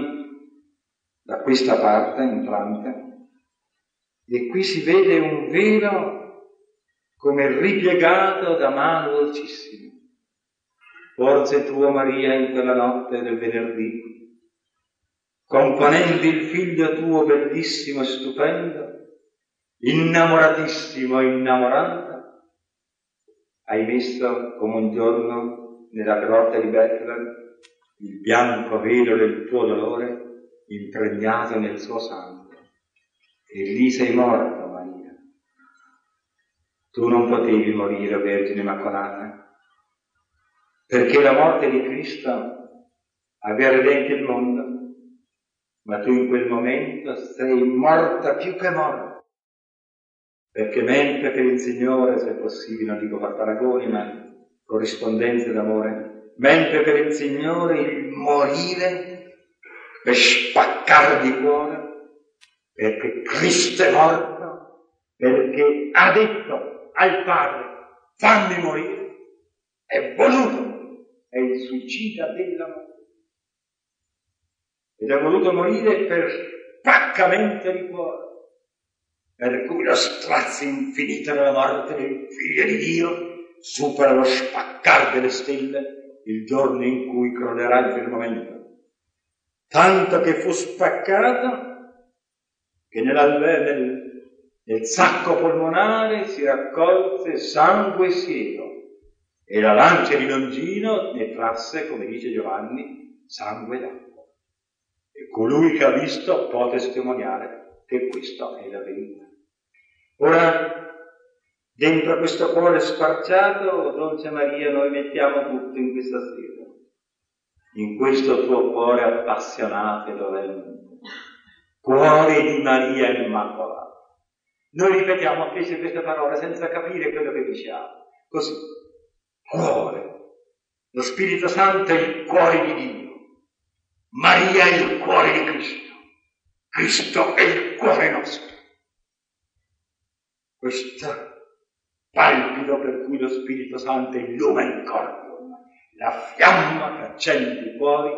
Speaker 3: da questa parte entrante e qui si vede un velo come ripiegato da mano dolcissima. Forse tua Maria in quella notte del venerdì, componendo il figlio tuo bellissimo e stupendo, innamoratissimo e innamorata, hai messo come un giorno nella grotta di Bethlehem il bianco velo del tuo dolore impregnato nel suo sangue. E lì sei morta, Maria. Tu non potevi morire, Vergine Immacolata, perché la morte di Cristo aveva redento il mondo, ma tu in quel momento sei morta più che morta. Perché mentre per il Signore, se possibile, non dico far paragoni, ma corrispondenze d'amore, mentre per il Signore il morire per spaccare di cuore, perché Cristo è morto, perché ha detto al Padre, fammi morire, è voluto, è il suicida dell'amore. Ed è voluto morire per spaccamento di cuore, per cui lo strazio infinito della morte del Figlio di Dio supera lo spaccare delle stelle il giorno in cui crollerà il firmamento tanto che fu spaccato che nel, nel sacco polmonare si raccolse sangue siedo e la lancia di Longino ne trasse, come dice Giovanni, sangue d'acqua. E colui che ha visto può testimoniare che questa è la verità. Ora, dentro questo cuore sparciato, Dolce Maria, noi mettiamo tutto in questa sera in questo tuo cuore appassionato e dolente, cuore di Maria Immacolata. Noi ripetiamo invece queste parole senza capire quello che diciamo. Così, cuore. Lo Spirito Santo è il cuore di Dio. Maria è il cuore di Cristo. Cristo è il cuore nostro. Questo palpito per cui lo Spirito Santo illumina il corpo la fiamma che accende i cuori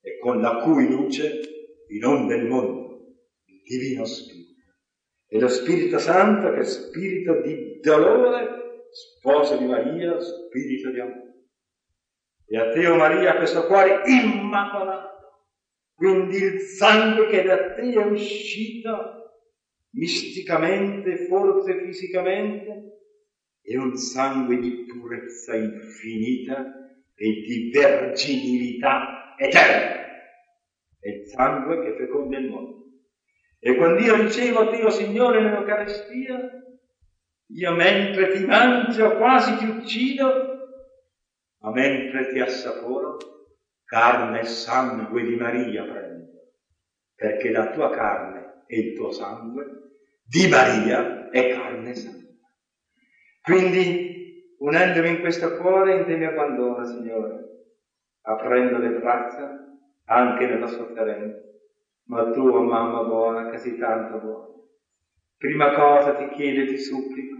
Speaker 3: e con la cui luce inonda il mondo, il divino Spirito. E lo Spirito Santo che è spirito di dolore, sposo di Maria, spirito di amore. E a te, o oh Maria, questo cuore immacolato, quindi il sangue che da te è uscito misticamente, forse fisicamente, è un sangue di purezza infinita e di verginilità eterna. È il sangue che feconda il mondo. E quando io ricevo Dio Signore nell'Eucaristia, io mentre ti mangio quasi ti uccido, ma mentre ti assaporo, carne e sangue di Maria prendo, perché la tua carne e il tuo sangue di Maria è carne sangue. Quindi, unendomi in questo cuore, in te mi abbandono, Signore, aprendo le braccia anche nella sofferenza. Ma tu, oh mamma buona, sei tanto buona, prima cosa ti chiedo e ti supplico,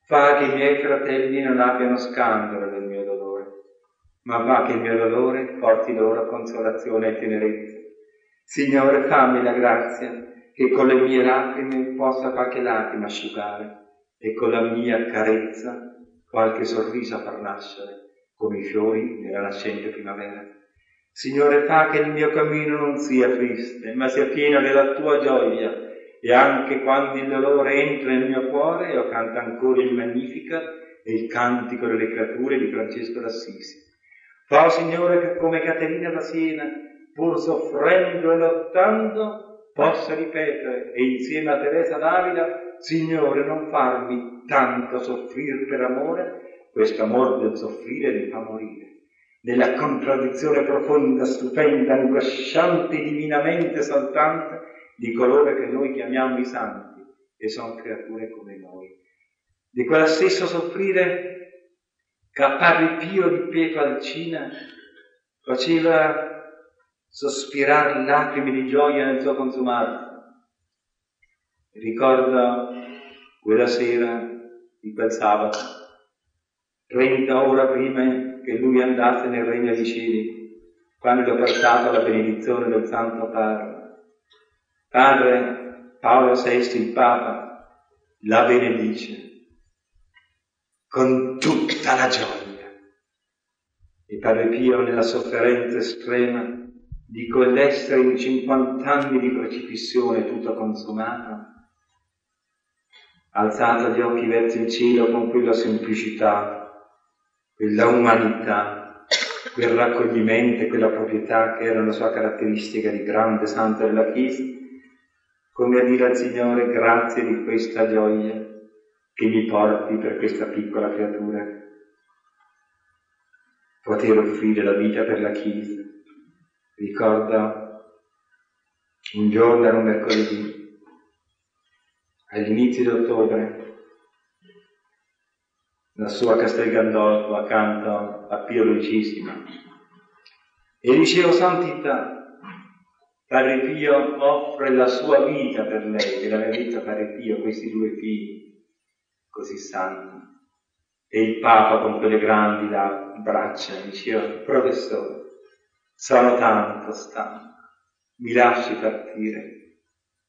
Speaker 3: fa che i miei fratelli non abbiano scandalo del mio dolore, ma fa che il mio dolore porti loro consolazione e tenerezza. Signore, fammi la grazia che con le mie lacrime possa qualche lacrima asciugare e con la mia carezza qualche sorriso far nascere come i fiori nella nascente primavera. Signore, fa che il mio cammino non sia triste, ma sia pieno della tua gioia, e anche quando il dolore entra nel mio cuore, io canto ancora il Magnificat e il cantico delle creature di Francesco d'Assisi. Fa, Signore, che come Caterina da Siena, pur soffrendo e lottando, possa ripetere, e insieme a Teresa d'Avila, Signore, non farmi tanto soffrire per amore, questo amor del soffrire mi fa morire nella contraddizione profonda, stupenda, angosciante, divinamente saltante di coloro che noi chiamiamo i santi e sono creature come noi. Di quella stessa soffrire che a Pio di Pietro Alcina faceva sospirare lacrime di gioia nel suo consumato. Ricordo quella sera di quel sabato, 30 ore prima che lui andasse nel regno dei cieli, quando ho portato la benedizione del Santo Padre. Padre Paolo VI, il Papa, la benedice con tutta la gioia. E Padre Pio, nella sofferenza estrema di quell'essere in 50 anni di crocifissione tutto consumato, alzato gli occhi verso il cielo con quella semplicità quella umanità, quel raccoglimento e quella proprietà che era la sua caratteristica di grande santo della Chiesa, come a dire al Signore grazie di questa gioia che mi porti per questa piccola creatura. Poter offrire la vita per la Chiesa. Ricordo un giorno, era un mercoledì, all'inizio di ottobre, la sua Castel Gandolfo accanto a Pio Lucissima. E dicevo, Santità, Padre Pio offre la sua vita per lei, che l'aveva detto Padre Pio, questi due figli così santi. E il Papa con quelle grandi braccia diceva, professore, sono tanto stanco, mi lasci partire.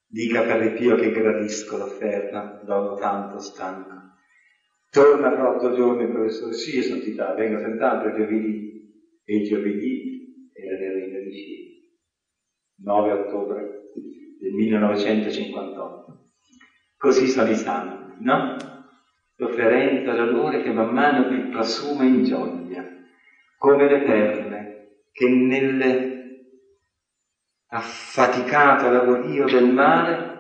Speaker 3: Dica Padre Pio che gradisco l'offerta, dopo tanto stanco. Torna fra otto giorni, professore, sì, santità, vengo senz'altro giovedì. E giovedì era nel Regno di Cielo. 9 ottobre del 1958. Così sono i santi, no? L'offerenza, l'onore che man mano più trasuma in gioia, come le perle che nel affaticato lavorio del mare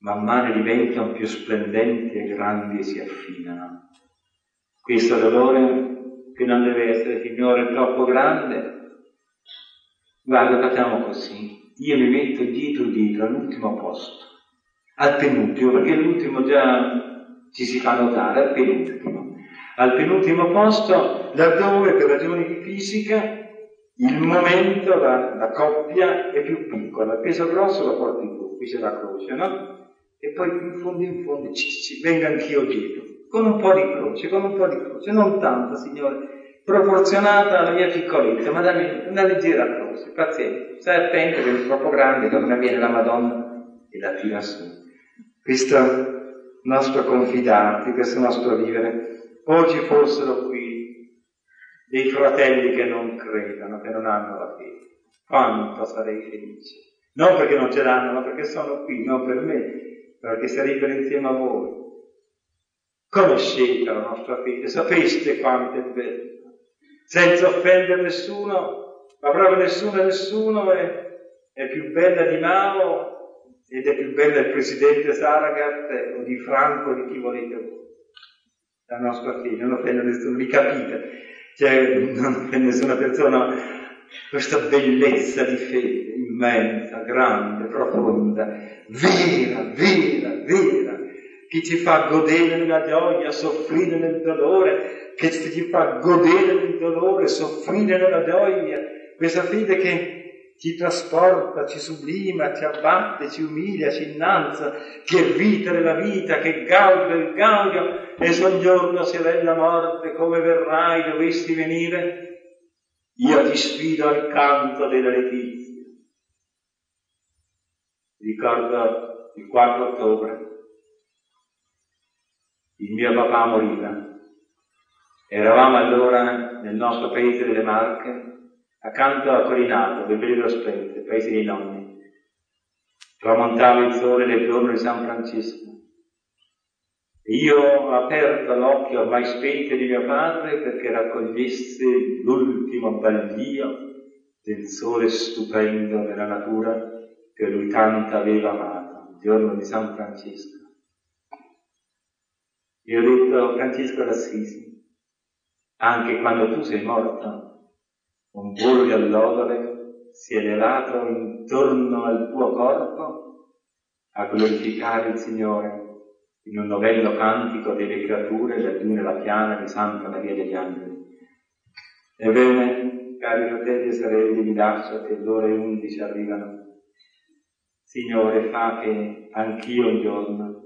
Speaker 3: man mano diventano più splendenti e grandi e si affinano. Questo dolore che non deve essere, Signore, troppo grande. Guarda, facciamo così. Io mi metto dietro dietro all'ultimo posto, al penultimo, perché l'ultimo già ci si fa notare, al penultimo. Al penultimo posto, laddove per ragioni fisica il momento, la, la coppia è più piccola, il peso grosso lo porti tu, qui c'è la croce, no? e poi in fondo in fondo ci, ci venga anch'io dietro, con un po' di croce, con un po' di croce, non tanto, Signore, proporzionata alla mia piccolezza, ma dammi una leggera croce, pazienza, stai attento che è troppo grande, non viene la Madonna e la tira su. Questo nostro confidarti, questo nostro vivere, oggi fossero qui dei fratelli che non credono, che non hanno la fede, quanto sarei felice. Non perché non ce l'hanno, ma perché sono qui, non per me, perché sarebbero insieme a voi. Conoscete la nostra fede, sapeste quanto è bella, senza offendere nessuno, ma proprio nessuno e nessuno è, è più bella di Mao, ed è più bella il presidente Saragat o di Franco di chi volete voi. La nostra figlia, non offende nessuno, mi capite? Cioè, non offende nessuna persona. Questa bellezza di fede immensa, grande, profonda, vera, vera, vera, che ci fa godere nella gioia, soffrire nel dolore, che ci fa godere nel dolore, soffrire nella gioia, questa fede che ci trasporta, ci sublima, ci abbatte, ci umilia, ci innalza, che vita della vita, che gaudio il gaudio, e se un giorno se la morte, come verrai, dovessi venire, io ti sfido al canto della letizia. Ricordo il 4 ottobre, il mio papà moriva. Eravamo allora nel nostro paese delle Marche, accanto a Corinato, Belvedere Spente, paese dei nonni. Tramontava il sole nel giorno di San Francisco. E io ho aperto l'occhio ormai spento di mio padre perché raccogliesse l'ultimo baldio del sole stupendo della natura che lui tanto aveva amato, il giorno di San Francisco. E ho detto, Francesco d'Assisi, anche quando tu sei morto, un volo di allodole si è elevato intorno al tuo corpo a glorificare il Signore in un novello cantico delle creature Dune la piana di Santa Maria degli Angeli. Ebbene, cari fratelli e sorelle, mi lascio che le ore undici arrivano. Signore, fa che anch'io un giorno,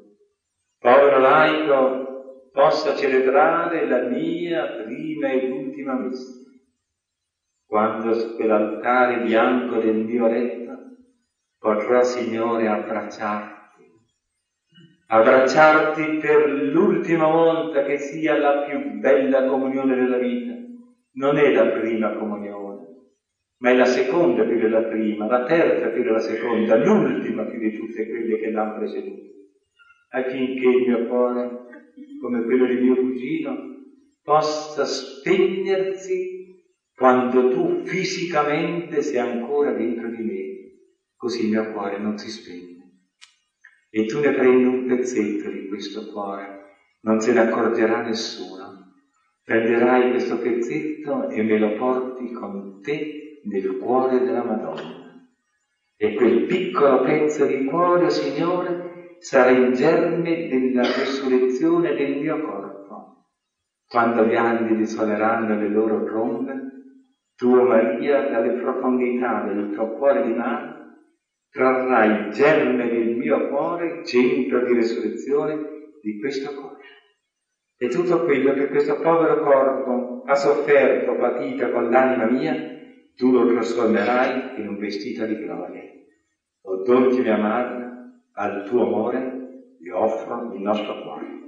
Speaker 3: povero laico, possa celebrare la mia prima ed ultima messa quando quell'altare bianco del mio letto potrò, Signore, abbracciarti, abbracciarti per l'ultima volta che sia la più bella comunione della vita. Non è la prima comunione, ma è la seconda più della prima, la terza più della seconda, l'ultima più di tutte quelle che l'hanno preceduta, affinché il mio cuore, come quello di mio cugino, possa spegnersi quando tu fisicamente sei ancora dentro di me, così il mio cuore non si spegne. E tu ne prendi un pezzetto di questo cuore, non se ne accorgerà nessuno. Prenderai questo pezzetto e me lo porti con te nel cuore della Madonna. E quel piccolo pezzo di cuore, Signore, sarà il germe della resurrezione del mio corpo. Quando gli angeli suoneranno le loro trombe, tu, Maria, dalle profondità del tuo cuore di mano, trarrai germe del mio cuore, centro di resurrezione di questo cuore. E tutto quello che questo povero corpo ha sofferto, patito con l'anima mia, tu lo trasformerai in un vestito di gloria. O dolce mia madre, al tuo amore vi offro il nostro cuore.